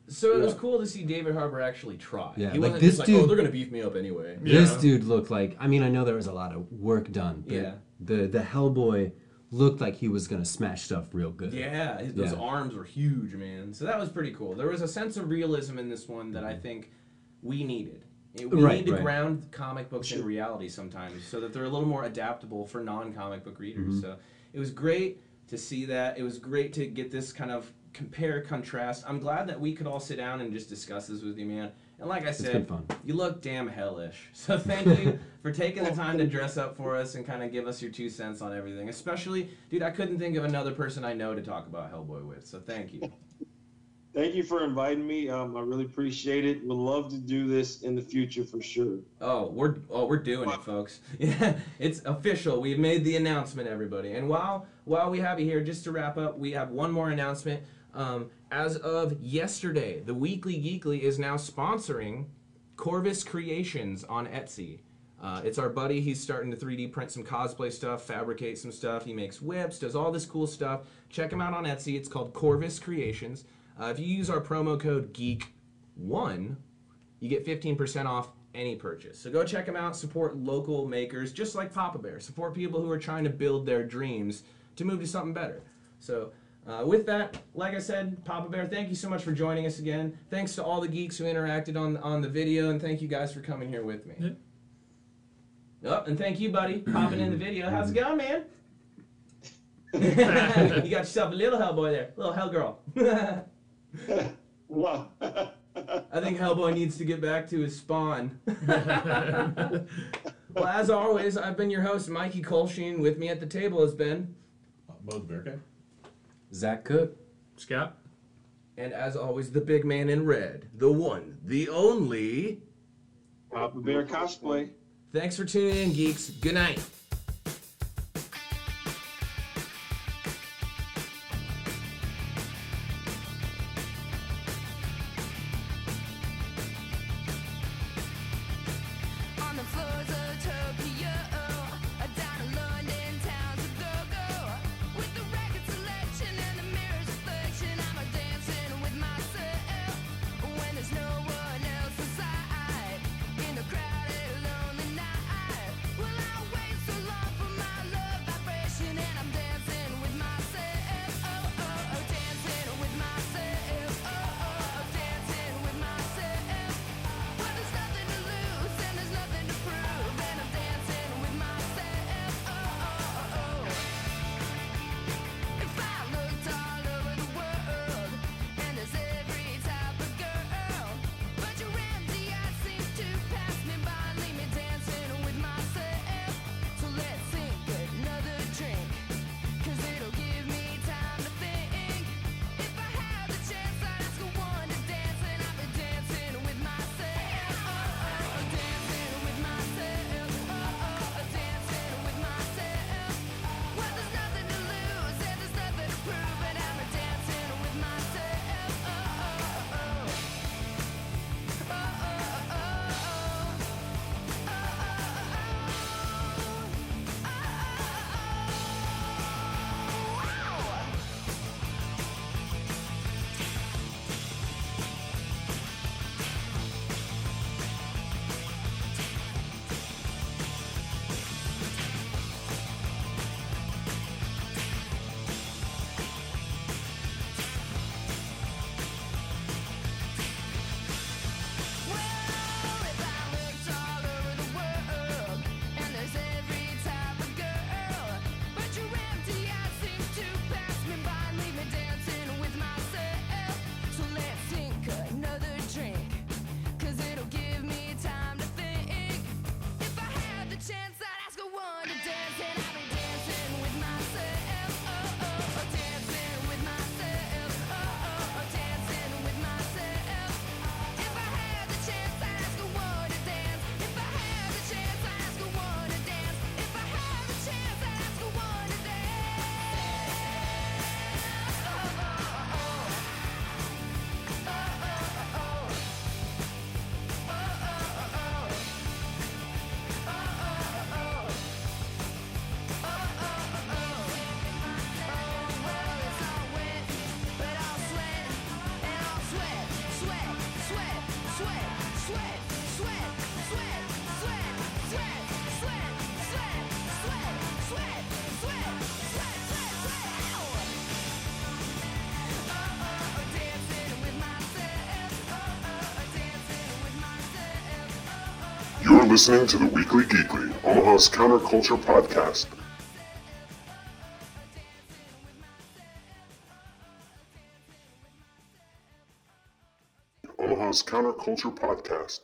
So it was cool to see David Harbour actually try. Yeah, he like wasn't this just like, oh, they're gonna beef me up anyway. This Yeah. dude looked like. I mean, I know there was a lot of work done. But Yeah. The the Hellboy looked like he was gonna smash stuff real good. Yeah, his, those Yeah. arms were huge, man. So that was pretty cool. There was a sense of realism in this one that I think we needed. It- We Right, need to right. ground comic books in reality sometimes, so that they're a little more adaptable for non-comic book readers. Mm-hmm. So it was great to see that. It was great to get this kind of compare contrast. I'm glad that we could all sit down and just discuss this with you, man. And like I said, fun. you look damn hellish. So thank you for taking the time to dress up for us and kind of give us your two cents on everything. Especially, dude, I couldn't think of another person I know to talk about Hellboy with. So thank you. Thank you for inviting me. Um, I really appreciate it. Would love to do this in the future for sure. Oh, we're oh we're doing it, folks. Yeah, it's official. We've made the announcement, everybody. And while while we have you here, just to wrap up, we have one more announcement. Um, as of yesterday, the Weekly Geekly is now sponsoring Corvus Creations on Etsy. Uh, it's our buddy. He's starting to 3D print some cosplay stuff, fabricate some stuff. He makes whips, does all this cool stuff. Check him out on Etsy. It's called Corvus Creations. Uh, if you use our promo code GEEK1, you get 15% off any purchase. So go check them out, support local makers, just like Papa Bear. Support people who are trying to build their dreams to move to something better. So uh, with that, like I said, Papa Bear, thank you so much for joining us again. Thanks to all the geeks who interacted on on the video, and thank you guys for coming here with me. Yep. Oh, and thank you, buddy, popping in the video. How's it going, man? you got yourself a little Hellboy there, little Hellgirl. Wow. I think Hellboy needs to get back to his spawn. well, as always, I've been your host, Mikey Kolsheen. With me at the table has been, Both Bear Guy? Zach Cook. Scott. and as always, the big man in red, the one, the only. Papa Bear cosplay. Thanks for tuning in, geeks. Good night. listening to the Weekly Geekly, Omaha's counterculture podcast. Omaha's counterculture podcast.